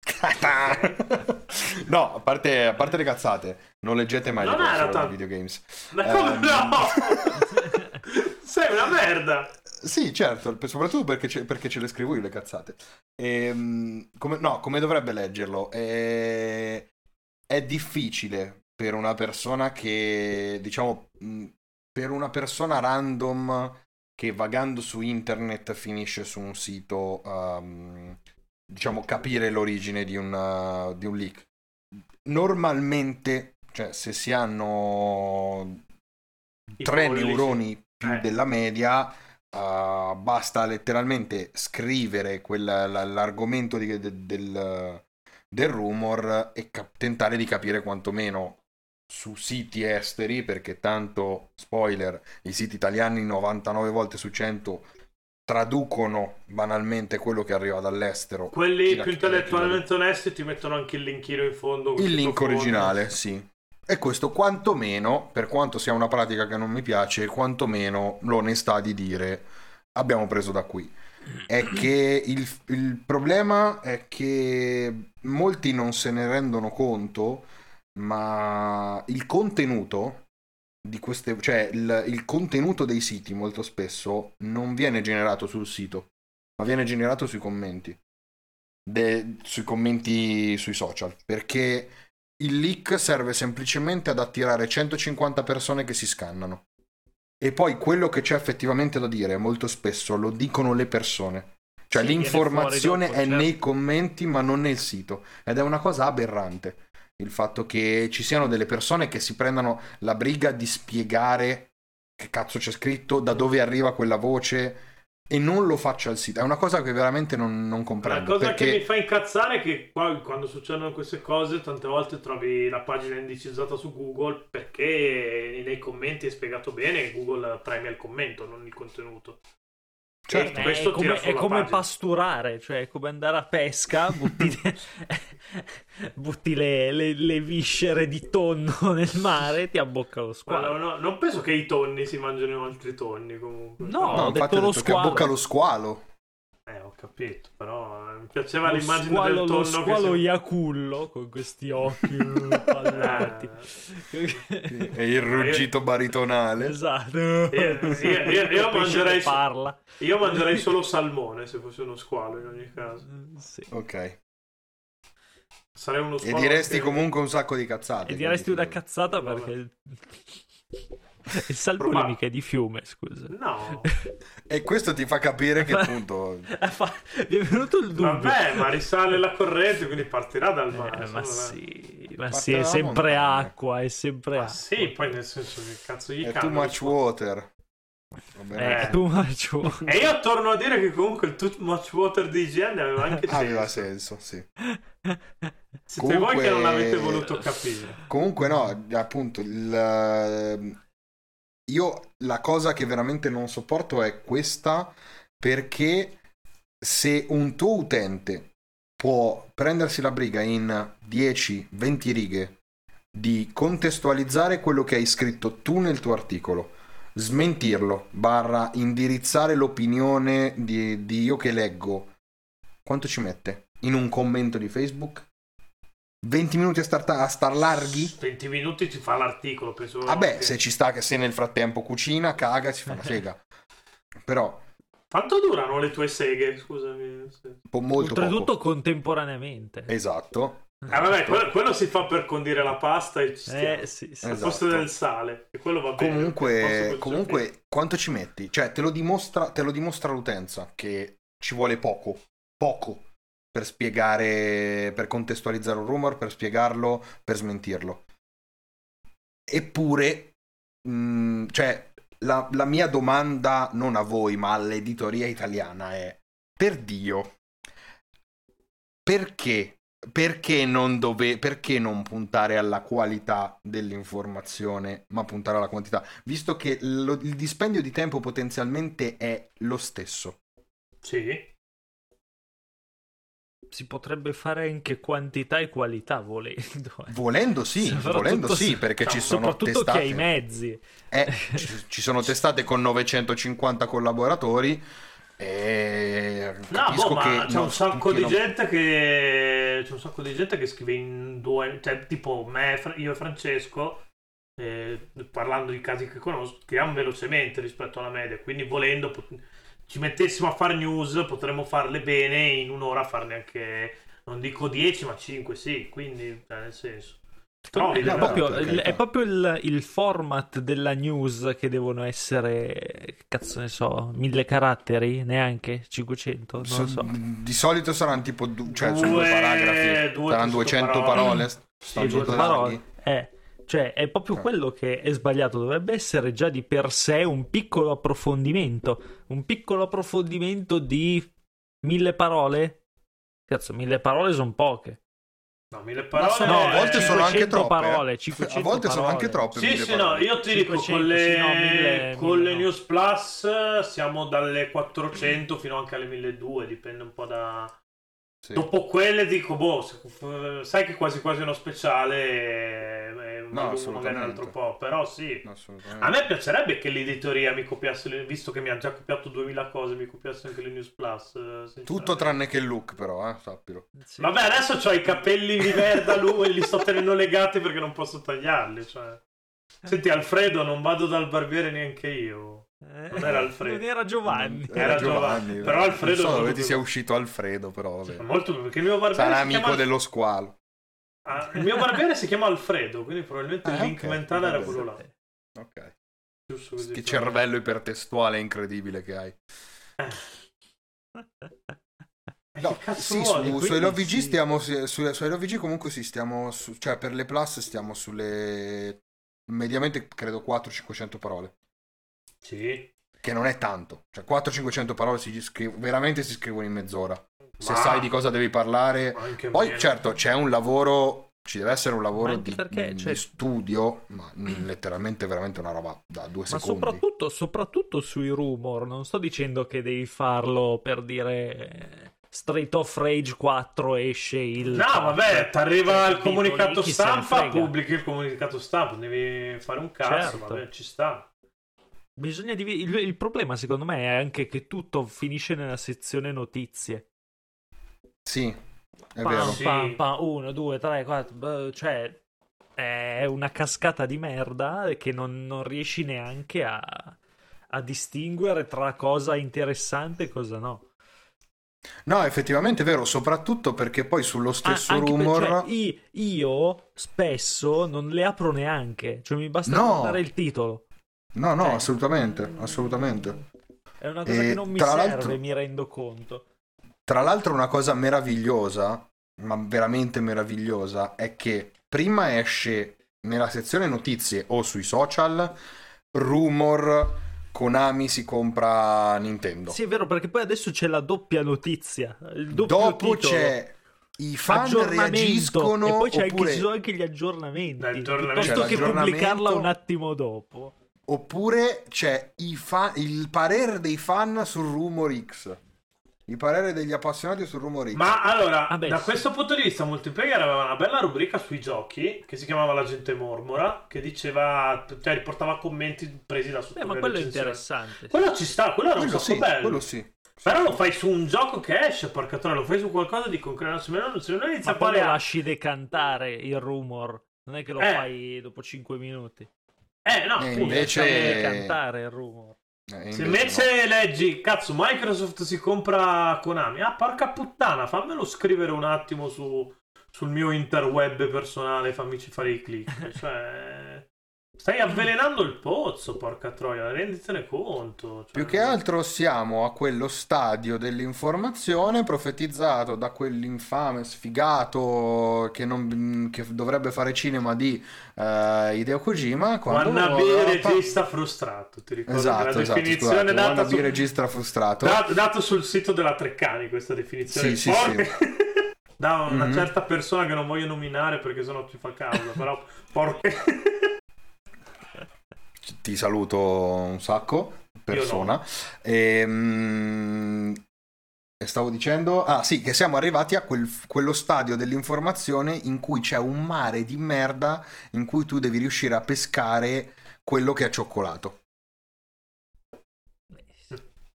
no, a parte, a parte le cazzate, non leggete mai Non le cose Video Games. Ma come Ehm. no? Sei una merda. Sì, certo, soprattutto perché ce, perché ce le scrivo io le cazzate. Ehm, come, no, come dovrebbe leggerlo? È, è difficile per una persona che, diciamo, mh, per una persona random che vagando su internet finisce su un sito, um, diciamo, capire l'origine di, una- di un leak. Normalmente, cioè, se si hanno I tre neuroni più Eh. della media, uh, basta letteralmente scrivere la- l'argomento di- de- del, del rumor e cap- tentare di capire quantomeno su siti esteri, perché tanto, spoiler, i siti italiani 99 volte su 100 traducono banalmente quello che arriva dall'estero. Quelli più intellettualmente onesti ti mettono anche il linkino in fondo. il link sottofondo. originale, sì. E questo quantomeno, per quanto sia una pratica che non mi piace, quantomeno l'onestà di dire abbiamo preso da qui. È che il, il problema è che molti non se ne rendono conto, ma il contenuto di queste, cioè il, il contenuto dei siti molto spesso non viene generato sul sito, ma viene generato sui commenti. De- sui commenti sui social. Perché il leak serve semplicemente ad attirare 150 persone che si scannano. E poi quello che c'è effettivamente da dire molto spesso lo dicono le persone. Cioè Sì, l'informazione fuori è dopo, nei certo. commenti ma non nel sito ed è una cosa aberrante il fatto che ci siano delle persone che si prendano la briga di spiegare che cazzo c'è scritto, da dove arriva quella voce e non lo faccia al sito. È una cosa che veramente non, non La comprendo. cosa perché... che mi fa incazzare è che qua, quando succedono queste cose, tante volte trovi la pagina indicizzata su Google perché nei commenti è spiegato bene che Google premia il commento, non il contenuto. Certo. Eh, questo è come, è come pasturare, cioè è come andare a pesca, butti, butti le, le- le viscere di tonno nel mare e ti abbocca lo squalo. no, no, non penso che i tonni si mangino altri tonni comunque. No, No, ho infatti detto ho lo detto che squalo. abbocca lo squalo. Eh, ho capito, però eh, mi piaceva Lo l'immagine squalo, del tonno lo squalo che si... iacullo con questi occhi eh, pallati. E il ruggito baritonale. esatto. Io- io- io- mangerei parla. Io mangerei solo salmone se fosse uno squalo in ogni caso. Sì. Ok. Sarei uno E squalo diresti che- comunque un sacco di cazzate. E diresti una cazzata Vabbè. perché il salmone Proba- mica è di fiume, scusa. No, E questo ti fa capire che appunto... Eh, Mi è venuto il dubbio. vabbè, ma risale la corrente, quindi partirà dal Eh, mare. ma insomma, sì, ma sì, è sempre montagna. acqua, è sempre Ma acqua. sì, poi nel senso che cazzo gli È too much water. Va bene. Eh, too much water. E io torno a dire che comunque il too much water di IGN aveva anche senso. Aveva senso, sì. Siete voi che non Comunque- l'avete voluto capire. Comunque no, appunto, il, io la cosa che veramente non sopporto è questa perché se un tuo utente può prendersi la briga in 10-20 righe di contestualizzare quello che hai scritto tu nel tuo articolo, smentirlo, barra indirizzare l'opinione di, di io che leggo, quanto ci mette? In un commento di Facebook? 20 minuti a star, a star larghi? 20 minuti ci fa l'articolo, penso. Vabbè, che- se ci sta che se nel frattempo cucina, caga, si fa una sega. Però, Quanto durano le tue seghe? Scusami. po' molto Oltretutto poco. contemporaneamente. Esatto. Ah, vabbè, quello, quello si fa per condire la pasta e ci stiamo. Eh, sì, sì. Esatto. posto del sale. E quello va bene. Comunque, comunque, quanto ci metti? Cioè, te lo, dimostra, te lo dimostra l'utenza che ci vuole poco, poco per spiegare, per contestualizzare un rumor, per spiegarlo, per smentirlo. Eppure, mh, cioè, la, la mia domanda, non a voi, ma all'editoria italiana è, per Dio, perché? Perché non, dove, perché non puntare alla qualità dell'informazione, ma puntare alla quantità? Visto che lo- il dispendio di tempo potenzialmente è lo stesso. Sì. Si potrebbe fare anche quantità e qualità volendo. eh. Volendo sì, volendo sì, perché ci sono Soprattutto testate. chi ha i mezzi. Eh, ci, ci sono testate con 950 collaboratori e No, capisco boh, ma che c'è non un sacco di non- gente che c'è un sacco di gente che scrive in due, cioè tipo me, io e Francesco, eh, parlando di casi che conosco, scriviamo velocemente rispetto alla media, quindi volendo pot- ci mettessimo a fare news, potremmo farle bene in un'ora farne anche non dico 10, ma 5, sì, quindi cioè, nel senso. Trovi È proprio, è proprio il, il format della news che devono essere, cazzo ne so, mille caratteri, neanche 500, non So- lo so. Di solito saranno tipo du- cioè, sono Due- due paragrafi, due saranno 200 parole. parole. Sì, due parole. Eh, cioè, è proprio Ah. quello che è sbagliato. Dovrebbe essere già di per sé un piccolo approfondimento. Un piccolo approfondimento di mille parole. Cazzo, mille parole sono poche. No, mille parole. sono- No, a volte sono anche 500 troppe. eh. parole, 500 a volte sono anche troppe. Sì, sì, no, io ti dico 500, con le, sì, no, mille- con mille le no. News Plus siamo dalle 400 fino anche alle 1200, dipende un po' da... Sì. Dopo quelle dico, boh, sai che quasi quasi uno speciale e, e No, magari un altro po', però sì. No. A me piacerebbe che l'editoria mi copiasse, le- visto che mi ha già copiato 2000 cose, mi copiasse anche le News Plus. eh. Tutto tranne che il look, però, eh, sappilo. Sì. Vabbè, adesso ho i capelli di merda lui e li sto tenendo legati perché non posso tagliarli. Cioè. Senti, Alfredo, non vado dal barbiere neanche io. Eh, Non era Alfredo. Non era Giovanni. Era, Era Giovanni. Giovanni. Però Alfredo Non so è dove ti sia uscito Alfredo, però vabbè. Molto perché il mio barbiere Sarà si amico chiama... dello squalo. Ah, il mio barbiere si chiama Alfredo, quindi probabilmente il Ah, link ok, mentale era quello là. Ok. Giusto così, Che però. cervello ipertestuale incredibile che hai. Eh. cazzo Sì, vuoi? su, quindi su LOVG sì. stiamo, su, su su LOVG comunque sì, stiamo, su- cioè per le plus stiamo sulle, mediamente credo 400-500 parole, Sì. che non è tanto, cioè 400-500 parole si scrivono, veramente si scrivono in mezz'ora, se Ma- sai di cosa devi parlare, Anche poi meno. certo c'è un lavoro, ci deve essere un lavoro Ma di, perché, di cioè- studio, ma letteralmente veramente una roba da due Ma secondi. soprattutto, soprattutto sui rumor, non sto dicendo che devi farlo per dire eh, Straight of Rage 4 esce il... No, vabbè, ti arriva il comunicato se stampa, pubblichi il comunicato stampa, devi fare un cazzo, Certo. vabbè, ci sta. Bisogna divi- il, il problema secondo me è anche che tutto finisce nella sezione notizie. Sì, è Pam, vero. Sì. pam, pam, uno, due, tre, quattro, cioè è una cascata di merda che non, non riesci neanche a, a distinguere tra cosa interessante e cosa no. No, effettivamente è vero, soprattutto perché poi sullo Ah, stesso per- rumor... cioè, i- io spesso non le apro neanche, cioè mi basta No. guardare il titolo. No, no, Cioè- assolutamente, assolutamente. È una cosa E che non mi serve, l'altro- mi rendo conto. Tra l'altro una cosa meravigliosa, ma veramente meravigliosa, è che prima esce nella sezione notizie o sui social rumor Konami si compra Nintendo. Sì, è vero, perché poi adesso c'è la doppia notizia. Dopo titolo. c'è i fan reagiscono e poi c'è oppure, anche, ci sono anche gli aggiornamenti piuttosto che pubblicarla un attimo dopo oppure c'è i fa- il parere dei fan sul rumor X. Il parere degli appassionati sul rumor X. Ma allora, Vabbè, da sì. questo punto di vista, Multiplayer aveva una bella rubrica sui giochi che si chiamava La gente mormora, che diceva, cioè riportava commenti presi da sotto Beh, ma quello è recensioni. interessante Quello ci sta, quello era un quello sacco sì, bello. quello sì. Però lo fai su un gioco che esce, porca troia, lo fai su qualcosa di concreto. Se non inizia ma a poi fare... lo lasci decantare il rumor non è che lo Eh. fai dopo 5 minuti Eh, no, E invece- decantare il rumor. Eh, Se invece invece leggi, cazzo, Microsoft si compra Konami, ah, porca puttana, fammelo scrivere un attimo su, sul mio interweb personale, fammici fare i click. Cioè, stai avvelenando il pozzo, porca troia, renditene conto. Cioè, Più che altro siamo a quello stadio dell'informazione profetizzato da quell'infame sfigato che, non- che dovrebbe fare cinema di eh, Hideo Kojima. Quando Wannabe regista frustrato, ti ricordo Esatto, la esatto, definizione scusate, data, wannabe su- regista frustrato. da- dato sul sito della Treccani questa definizione. Sì, sì, Porca- da una Mhm. certa persona che non voglio nominare perché sennò ci fa causa, però porca... Ti saluto un sacco, persona. Ehm, E stavo dicendo, ah sì, che siamo arrivati a quel- quello stadio dell'informazione in cui c'è un mare di merda in cui tu devi riuscire a pescare quello che è cioccolato.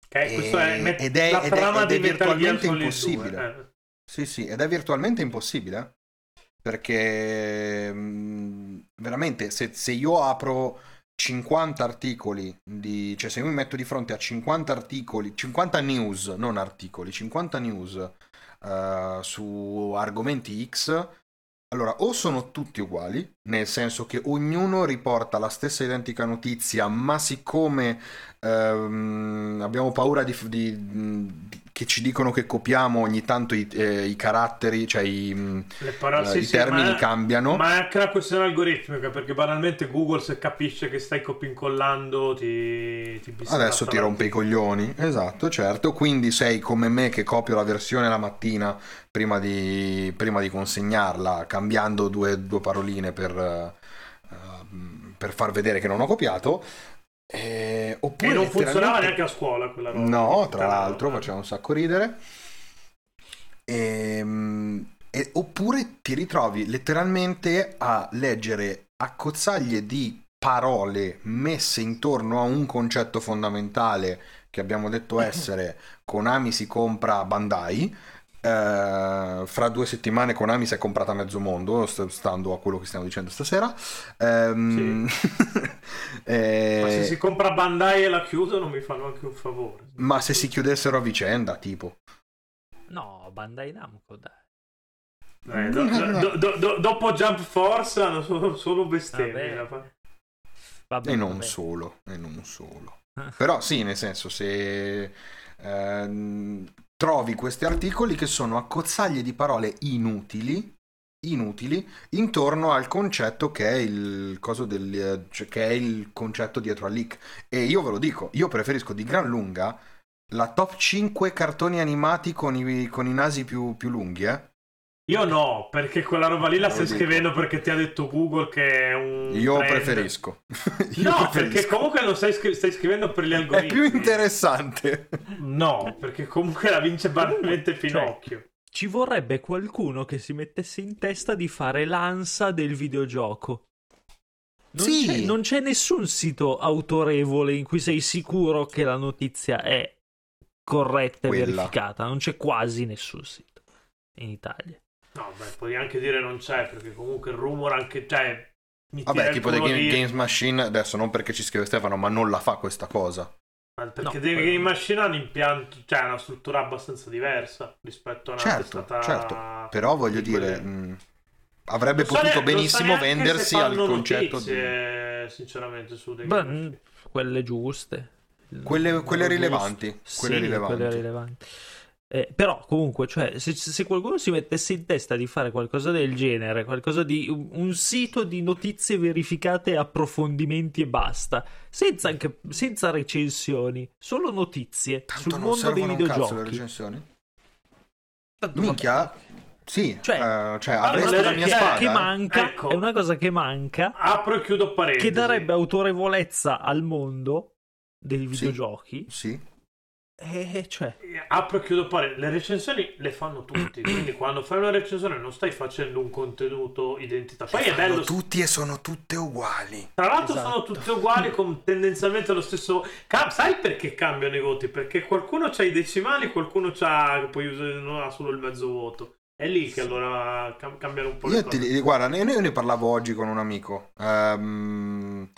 Ok, questo è, E- met- ed è- la ed è- trama ed virtualmente impossibile. 2, eh. Sì, sì, ed è virtualmente impossibile. Perché mm, veramente se, se io apro 50 articoli di, cioè se io mi metto di fronte a 50 articoli, 50 news, non articoli, 50 news eh, su argomenti X, allora o sono tutti uguali, nel senso che ognuno riporta la stessa identica notizia, ma siccome ehm, abbiamo paura di, di- di- che ci dicono che copiamo ogni tanto i, eh, i caratteri, cioè i, Le parole, eh, sì, i sì, termini ma è- cambiano. Ma è anche una questione algoritmica, perché banalmente Google se capisce che stai copincollando ti, ti Adesso ti rompe i coglioni, esatto, certo. Quindi sei come me che copio la versione la mattina prima di, prima di consegnarla, cambiando due, due paroline per, eh, per far vedere che non ho copiato. Eh, oppure E non funzionava neanche a scuola quella roba. No, tra l'altro faceva un sacco ridere. Ehm, e- oppure ti ritrovi letteralmente a leggere accozzaglie di parole messe intorno a un concetto fondamentale che abbiamo detto essere Konami si compra Bandai. Eh, fra due settimane Konami si è comprata mezzo mondo, st- stando a quello che stiamo dicendo stasera. Ehm, eh, Ma se si compra Bandai e la chiudono mi fanno anche un favore. ma se si chiudessero a vicenda, tipo. No, Bandai Namco, dai. Eh, do- do- do- do- dopo Jump Force hanno solo, solo bestemmie. Vabbè. Vabbè, E non vabbè. solo, e non solo. Però sì, nel senso, se... ehm, trovi questi articoli che sono accozzaglie di parole inutili inutili intorno al concetto che è il del, cioè, che è il concetto dietro al leak. E io ve lo dico io preferisco di gran lunga la top 5 cartoni animati con i, con i nasi più, più lunghi eh io no, perché quella roba lì la Lo stai scrivendo perché ti ha detto Google che è un. io trend. preferisco Io no, preferisco. perché comunque non stai, scri- stai scrivendo per gli è algoritmi. più interessante No, perché comunque la vince banalmente Pinocchio. Ci vorrebbe qualcuno che si mettesse in testa di fare l'ansa del videogioco. Non, Sì. c'è, non c'è nessun sito autorevole in cui sei sicuro che la notizia è corretta e Quella. verificata. Non c'è quasi nessun sito in Italia. No, beh, puoi anche dire non c'è, perché comunque il rumor anche. Cioè, mi vabbè tipo The Game- di- Games Machine adesso non perché ci scrive Stefano ma non la fa questa cosa Ma Perché No, The quello- Game Machine ha un impianto, cioè ha una struttura abbastanza diversa rispetto a una Certo, testata certo. Però voglio di dire, quelle- mh, avrebbe Non so potuto ne- benissimo vendersi al concetto di... notizie, sinceramente su The Beh, Game Machine. mm, quelle giuste. Quelle, quelle rilevanti. Quelle Sì, rilevanti. quelle rilevanti. Eh, però comunque, cioè, se, se qualcuno si mettesse in testa di fare qualcosa del genere, qualcosa di un, un sito di notizie verificate, approfondimenti e basta, senza, anche, senza recensioni, solo notizie Tanto sul mondo dei servono un cazzo le videogiochi. recensioni. Tanto Minchia, sì, Cioè, eh, cioè allora, avresti la mia che- spada. che eh. manca, Ecco. è una cosa che manca, Apro e chiudo parentesi. che darebbe autorevolezza al mondo dei videogiochi. Sì. E cioè, Apro e chiudo parentesi. Le recensioni le fanno tutti. quindi quando fai una recensione non stai facendo un contenuto identità. Poi è Fanno bello. tutti e sono tutte uguali. Tra l'altro Esatto. sono tutti uguali con tendenzialmente lo stesso... Sai perché cambiano i voti? Perché qualcuno ha i decimali, qualcuno c'ha... poi non ha solo il mezzo voto. È lì che allora cam- cambiano un po' le Io cose. ti, guarda, io ne parlavo oggi con un amico. Ehm,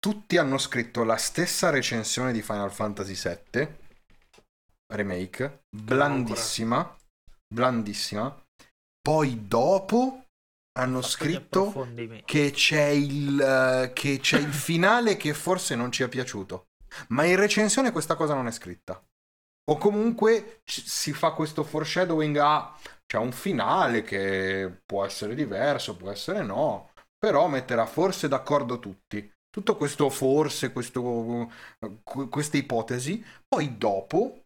tutti hanno scritto la stessa recensione di Final Fantasy VII Remake, blandissima, blandissima. Poi dopo hanno scritto che c'è il, eh, che c'è il finale che forse non ci è piaciuto. Ma in recensione questa cosa non è scritta. O comunque ci- si fa questo foreshadowing a c'è un finale che può essere diverso, può essere no, però metterà forse d'accordo tutti. Tutto questo forse, questo, que- queste ipotesi, poi dopo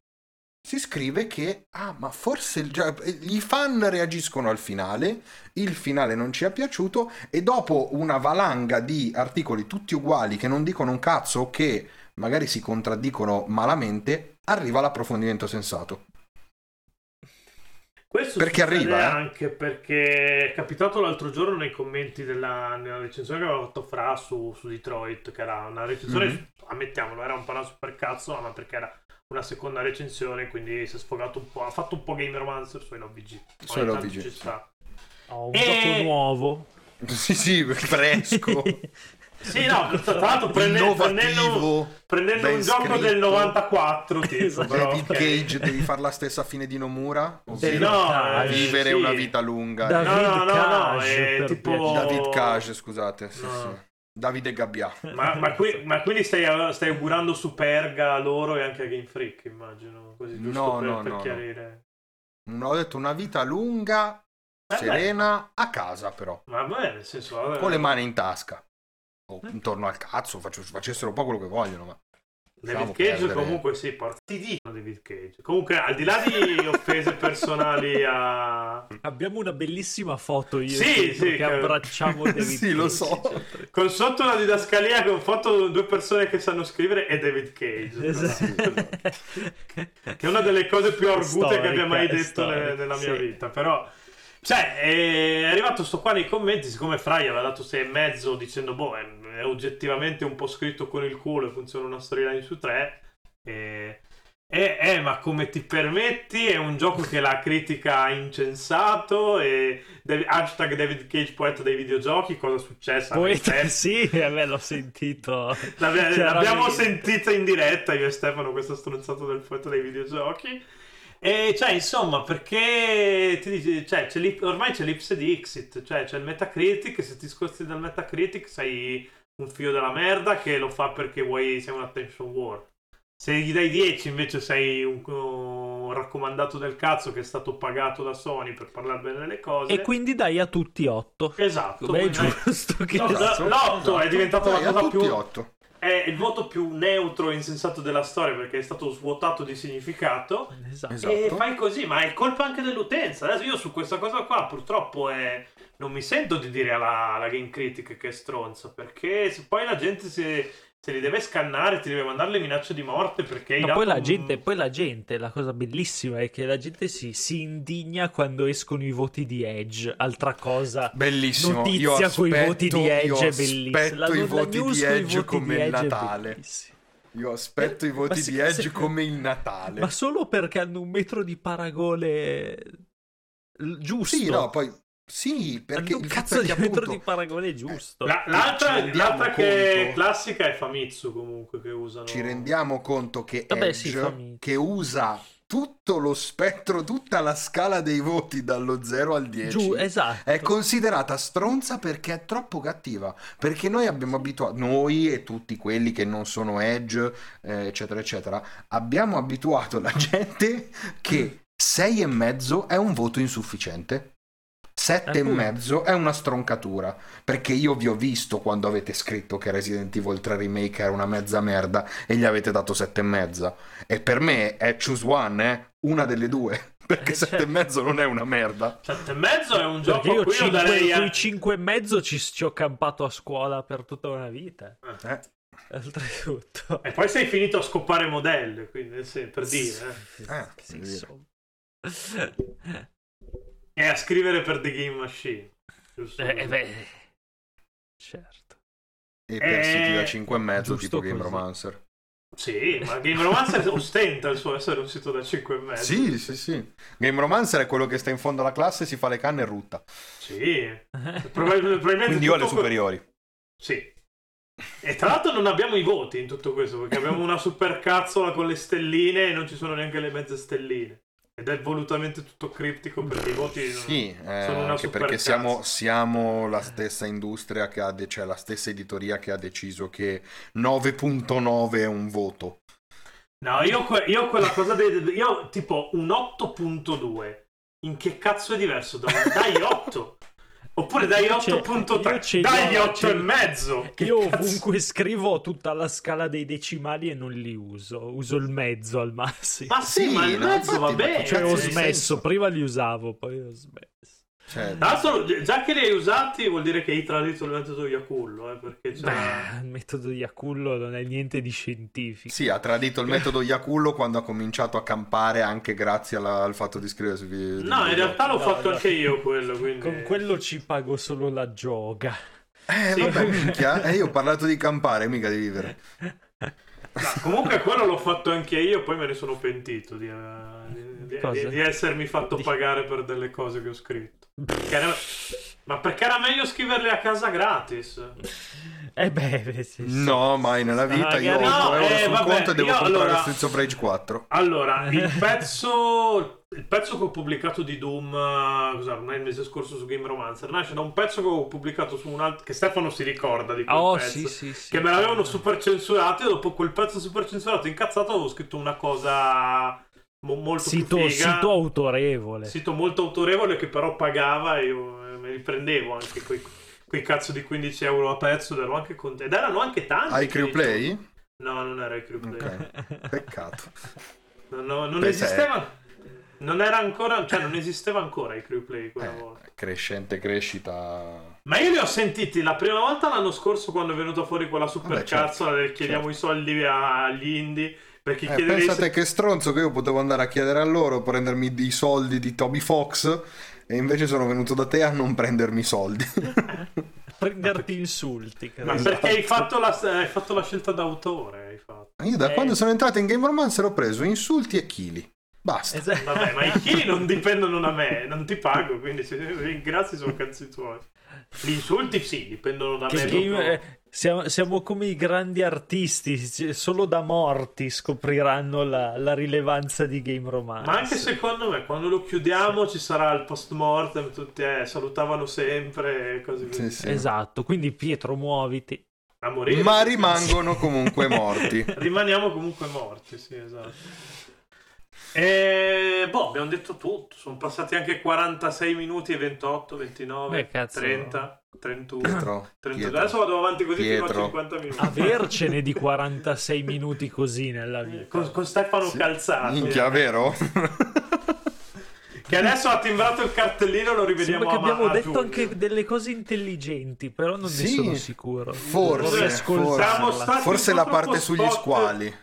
si scrive che, ah, ma forse cioè, i fan reagiscono al finale, il finale non ci è piaciuto e dopo una valanga di articoli tutti uguali che non dicono un cazzo o che magari si contraddicono malamente, arriva l'approfondimento sensato. Questo Perché arriva, eh? anche perché è capitato l'altro giorno nei commenti della, nella recensione che aveva fatto Fra su, su Detroit, che era una recensione, Mhm. ammettiamolo, era un po' una super cazzo, ma perché era una seconda recensione, quindi si è sfogato un po', ha fatto un po' Game Romancer su LOVG. Su Ogni tanto LOVG, ci sta. Ho un E- gioco nuovo. Sì, sì, fresco, Sì, no, tra l'altro prende- prendendo, prendendo un gioco scritto. del 94, tipo, Esatto. però, David ok. Cage, devi fare la stessa fine di Nomura? Ovvero no, Cage. eh, vivere sì. una vita lunga. David No, no, no, no, per tipo-. David Cage, scusate. Sì, No. sì. Davide Gabbia. Ma, ma qui- ma quindi stai, stai augurando Superga a loro e anche a Game Freak, immagino. Così giusto No, per, no, per no, no. chiarire. Non ho detto una vita lunga, Eh, serena, a casa però. beh, nel senso. vabbè. Con le mani in tasca. O intorno al cazzo, faccio- facessero un po' quello che vogliono. Ma... David lasciamo Cage perdere. comunque sì, porta. Ti dicono David Cage. Comunque, al di là di offese personali a. Abbiamo una bellissima foto io Sì, sì, che che- abbracciamo David Sì, lo Cage, so. eccetera. Con sotto una didascalia con foto due persone che sanno scrivere e David Cage. Esatto. che è una delle cose più argute che abbia mai Storica, detto storica, nella mia sì. vita. Però, cioè, è arrivato sto qua nei commenti. Siccome Fry aveva dato 6 e mezzo dicendo, boh, è, è oggettivamente un po' scritto con il culo e funziona una storyline su tre. E. Eh, eh, ma come ti permetti? È un gioco che la critica ha incensato e David- hashtag David Cage poeta dei videogiochi, cosa è successo? Poeta, sì, eh, beh, l'ho sentito. L'abbiamo, Chiaramente. l'abbiamo sentita in diretta io e Stefano questo stronzato del poeta dei videogiochi e cioè insomma perché ti dici, cioè, c'è ormai c'è l'ipse di Exit cioè c'è il Metacritic se ti scosti dal Metacritic sei un figlio della merda che lo fa perché vuoi sei un attention war se gli dai 10 invece sei un, raccomandato del cazzo che è stato pagato da Sony per parlare bene delle cose. E quindi dai a tutti 8. Esatto. Beh, è giusto che... No, Esatto, l'otto è esatto. diventato la cosa più- otto. È il voto più neutro e insensato della storia perché è stato svuotato di significato. Esatto. Esatto. E fai così, ma è colpa anche dell'utenza. Adesso io su questa cosa qua purtroppo è... non mi sento di dire alla, alla Game Critic che è stronza perché se poi la gente si- se li deve scannare, ti deve mandare le minacce di morte perché Ma poi la, un- gente, poi la gente, la cosa bellissima è che la gente si, si indigna quando escono i voti di Edge. Altra cosa, Bellissimo. notizia aspetto, con i voti di Edge io è bellissima. aspetto La, i la voti news di i Edge voti come di il Edge Natale. Io aspetto i Ma voti di Edge se- come il Natale. Ma solo perché hanno un metro di paragone giusto. Sì, no, poi sì, perché il cazzo di che metro appunto di paragone giusto. La- l'altra, l'altra che è classica è Famitsu comunque che usano. ci rendiamo conto che Vabbè, Edge, sì, che usa tutto lo spettro, tutta la scala dei voti dallo 0 al 10, Giù, esatto. è considerata stronza perché è troppo cattiva. Perché noi abbiamo abituato, noi e tutti quelli che non sono Edge, eh, eccetera, eccetera, abbiamo abituato la gente che 6 e mezzo è un voto insufficiente. Sette e Appunto. mezzo è una stroncatura perché io vi ho visto quando avete scritto che Resident Evil 3 Remake era una mezza merda e gli avete dato sette e mezza e per me è choose one eh? una delle due perché Eh, sette e certo. mezzo non è una merda Sette e mezzo è un Perché gioco io a cui io cinque, darei a... sui 5 e mezzo ci, ci ho campato a scuola per tutta una vita. Eh, Oltretutto. E poi sei finito a scopare modelle, quindi sì, per dire. eh. Eh, Sì, insomma. E a scrivere per The Game Machine. Giusto? Eh, eh, beh, certo. e per Eh, siti da 5 e mezzo giusto tipo Game così. Romancer Sì, ma Game Romancer ostenta il suo essere un sito da 5 e mezzo. sì sì sì Game Romancer è quello che sta in fondo alla classe si fa le canne e rutta Sì. Probabilmente quindi io alle tutto que- superiori Sì. E tra l'altro non abbiamo i voti in tutto questo, perché abbiamo una supercazzola con le stelline e non ci sono neanche le mezze stelline. Ed è volutamente tutto criptico perché i voti Sì, eh, sono una anche perché siamo, siamo la stessa industria che ha, de- cioè la stessa editoria che ha deciso che 9.9 è un voto. No, io, que- io quella cosa dei... Io tipo un 8.2. In che cazzo è diverso? Da un dai 8. Oppure dai Io ce- io 8.3. ce Dai li ho, 8 ce- e mezzo. Che Io cazzo- ovunque scrivo tutta la scala dei decimali e non li uso. Uso il mezzo al massimo. Ma sì, Sì, ma il mezzo va bene. Cioè, ho di smesso. Prima li usavo, poi ho smesso. Cioè, Tra l'altro, già che li hai usati, vuol dire che hai tradito il metodo Yakullo, eh, perché c'è... Beh, il metodo di Acullo non è niente di scientifico. sì, ha tradito il metodo Yakullo quando ha cominciato a campare anche grazie alla- al fatto di scrivere su video. No, in realtà l'ho No, fatto no. anche io quello, quindi... Con quello ci pago solo la gioga. Eh, Sì. vabbè, minchia, eh, io ho parlato di campare, mica di vivere. No, comunque quello l'ho fatto anche io, poi me ne sono pentito di, eh, di- di- di essermi fatto Di- pagare per delle cose che ho scritto. Perché era- Ma perché era meglio scriverle a casa gratis? Eh beh, sì, sì. No, mai nella vita. Io ho Magari- 8 No, euro eh, sul vabbè, conto e devo io comprare allora- Streets of Rage 4. Allora, il pezzo, il pezzo che ho pubblicato di Doom, eh, cos'era, ormai il mese scorso su Game Romancer, nasce da un pezzo che ho pubblicato su un altro, che Stefano si ricorda di quel Oh, pezzo. sì, sì, sì. che me l'avevano super censurato e dopo quel pezzo super censurato incazzato avevo scritto una cosa mo- molto Sito, più figa sito autorevole. sito molto autorevole che però pagava e io eh, me li prendevo anche quei, quei cazzo di 15 euro a pezzo ed ero anche contento ed erano anche tanti Hai crew quindi- play? no non era il crew play Ok, peccato. no, no, non Pensa- esisteva non era ancora cioè non esisteva ancora il crew play quella Eh, volta crescente crescita. ma io li ho sentiti la prima volta l'anno scorso quando è venuta fuori quella super Vabbè, certo, cazzola del chiediamo i soldi agli indie perché Eh, pensate che stronzo che io potevo andare a chiedere a loro, prendermi i soldi di Toby Fox e invece sono venuto da te a non prendermi i soldi. Prenderti insulti. credo. Ma perché hai fatto, la, hai fatto la scelta d'autore? Hai fatto. Io da Eh. quando sono entrato in Game Romancer ho preso insulti e chili. Basta. Esatto. Vabbè, ma i chili non dipendono da me, non ti pago, quindi se ringrazi sono cazzi tuoi. Gli insulti sì, dipendono da Che me. game- proprio. eh, siamo, siamo come i grandi artisti, solo da morti scopriranno la, la rilevanza di Game Romance. Ma anche secondo me, quando lo chiudiamo ci sarà il post mortem, tutti eh, salutavano sempre e così via. Sì, sì. Esatto, quindi Pietro muoviti. A morire. Ma rimangono comunque morti. Rimaniamo comunque morti, sì, esatto. E boh, abbiamo detto tutto. Sono passati anche 46 minuti e 28, 29, Beh, cazzo. 30, 31. Pietro, 32. Pietro. Adesso vado avanti così fino Pietro. a 50 minuti. Avercene di 46 minuti così nella vita. Con, con Stefano Sì. Calzato. Minchia, vero? Che adesso ha timbrato il cartellino, lo rivediamo Sembra che abbiamo a detto giugno. anche delle cose intelligenti, però non Sì, ne sono sicuro. forse, Forse po' la parte sugli spot- squali.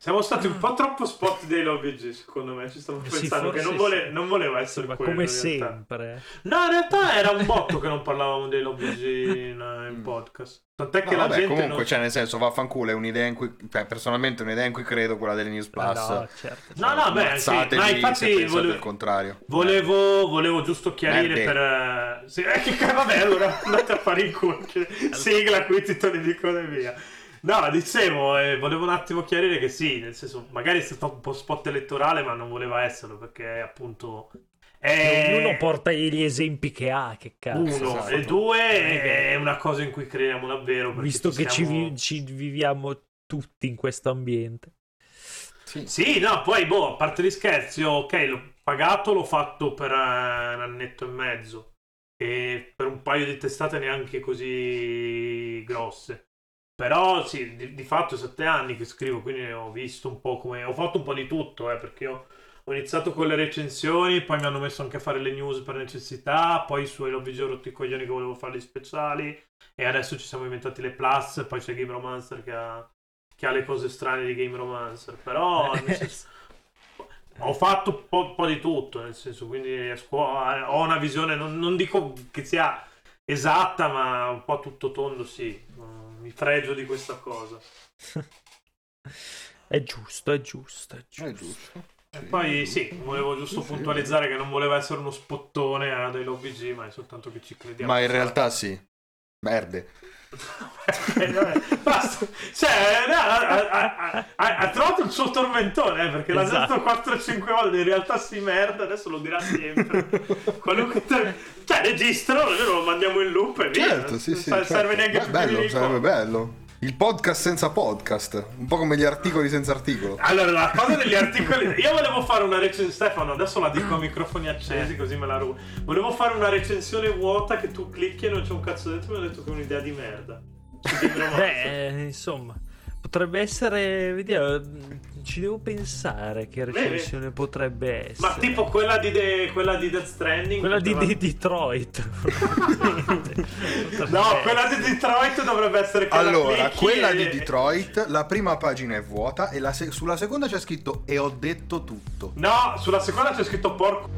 Siamo stati un po' troppo spot dei LobbyG, secondo me. Ci stavo Sì, pensando che non, vole- sì. non voleva essere Ma quello. come sempre. No, in realtà era un botto che non parlavamo dei LobbyG in, in Mm. podcast. Tant'è che No, la vabbè, gente. comunque, non- cioè, nel senso, vaffanculo, è un'idea in cui, cioè, personalmente, un'idea in cui credo, quella delle News Plus. No, certo. No, no, beh, sì, ma infatti volevo- il contrario. Volevo, volevo giusto chiarire Merda. per. eh, Sì, eh, che vabbè, allora andate a fare in culo. che- Sigla qui, titoli di cose via. No, dicevo, eh, volevo un attimo chiarire che sì, nel senso, magari è stato un po' spot elettorale, ma non voleva esserlo perché appunto. È Ognuno porta gli esempi che ha, che cazzo. uno esatto. e due è una cosa in cui crediamo davvero. perché Visto che ci, siamo- vi- ci viviamo tutti in questo ambiente. Sì. Sì, no, poi boh, a parte gli scherzi, io, ok, l'ho pagato, l'ho fatto per eh, un annetto e mezzo e per un paio di testate neanche così grosse. Però sì, di, di fatto è sette anni che scrivo, quindi ho visto un po' come... Ho fatto un po' di tutto, eh, perché io ho iniziato con le recensioni, poi mi hanno messo anche a fare le news per necessità, poi su LOVG ho rotto i coglioni che volevo fare gli speciali e adesso ci siamo inventati le plus, poi c'è Game Romancer che ha, che ha le cose strane di Game Romancer, però senso, ho fatto un po', po' di tutto, nel senso, quindi a- ho una visione, non, non dico che sia esatta, ma un po' tutto tondo, sì, mi fregio di questa cosa. È giusto, è giusto, è giusto. È giusto. E poi sì, volevo giusto Sì, sì. puntualizzare che non voleva essere uno spottone a dei LobbyG, ma è soltanto che ci crediamo. Ma in realtà sì. Merde. Eh, Basta. Cioè, no, ha, ha- ha- trovato il suo tormentone, eh, perché l'ha Esatto. detto 4-5 volte, in realtà si merda, adesso lo dirà sempre. Qualunque te- Cioè, registralo, noi lo mandiamo in loop e via. Certo, sì, non sì. sa- certo. serve neanche Beh, più bello, sarebbe bello. Il podcast senza podcast. Un po' come gli articoli senza articolo. Allora, la cosa degli articoli. Io volevo fare una recensione. Stefano, adesso la dico a microfoni accesi, così me la rubo. Volevo fare una recensione vuota che tu clicchi e non c'è un cazzo dentro. Mi hanno detto che è un'idea di merda. Beh, eh, insomma, potrebbe essere. Vediamo, ci devo pensare che recensione potrebbe essere. Ma tipo quella di, De- quella di Death Stranding. quella di, poteva- di Detroit. No, quella di Detroit dovrebbe essere che la Allora, quella e- di Detroit, la prima pagina è vuota e la se- sulla seconda c'è scritto e ho detto tutto. No, sulla seconda c'è scritto porco.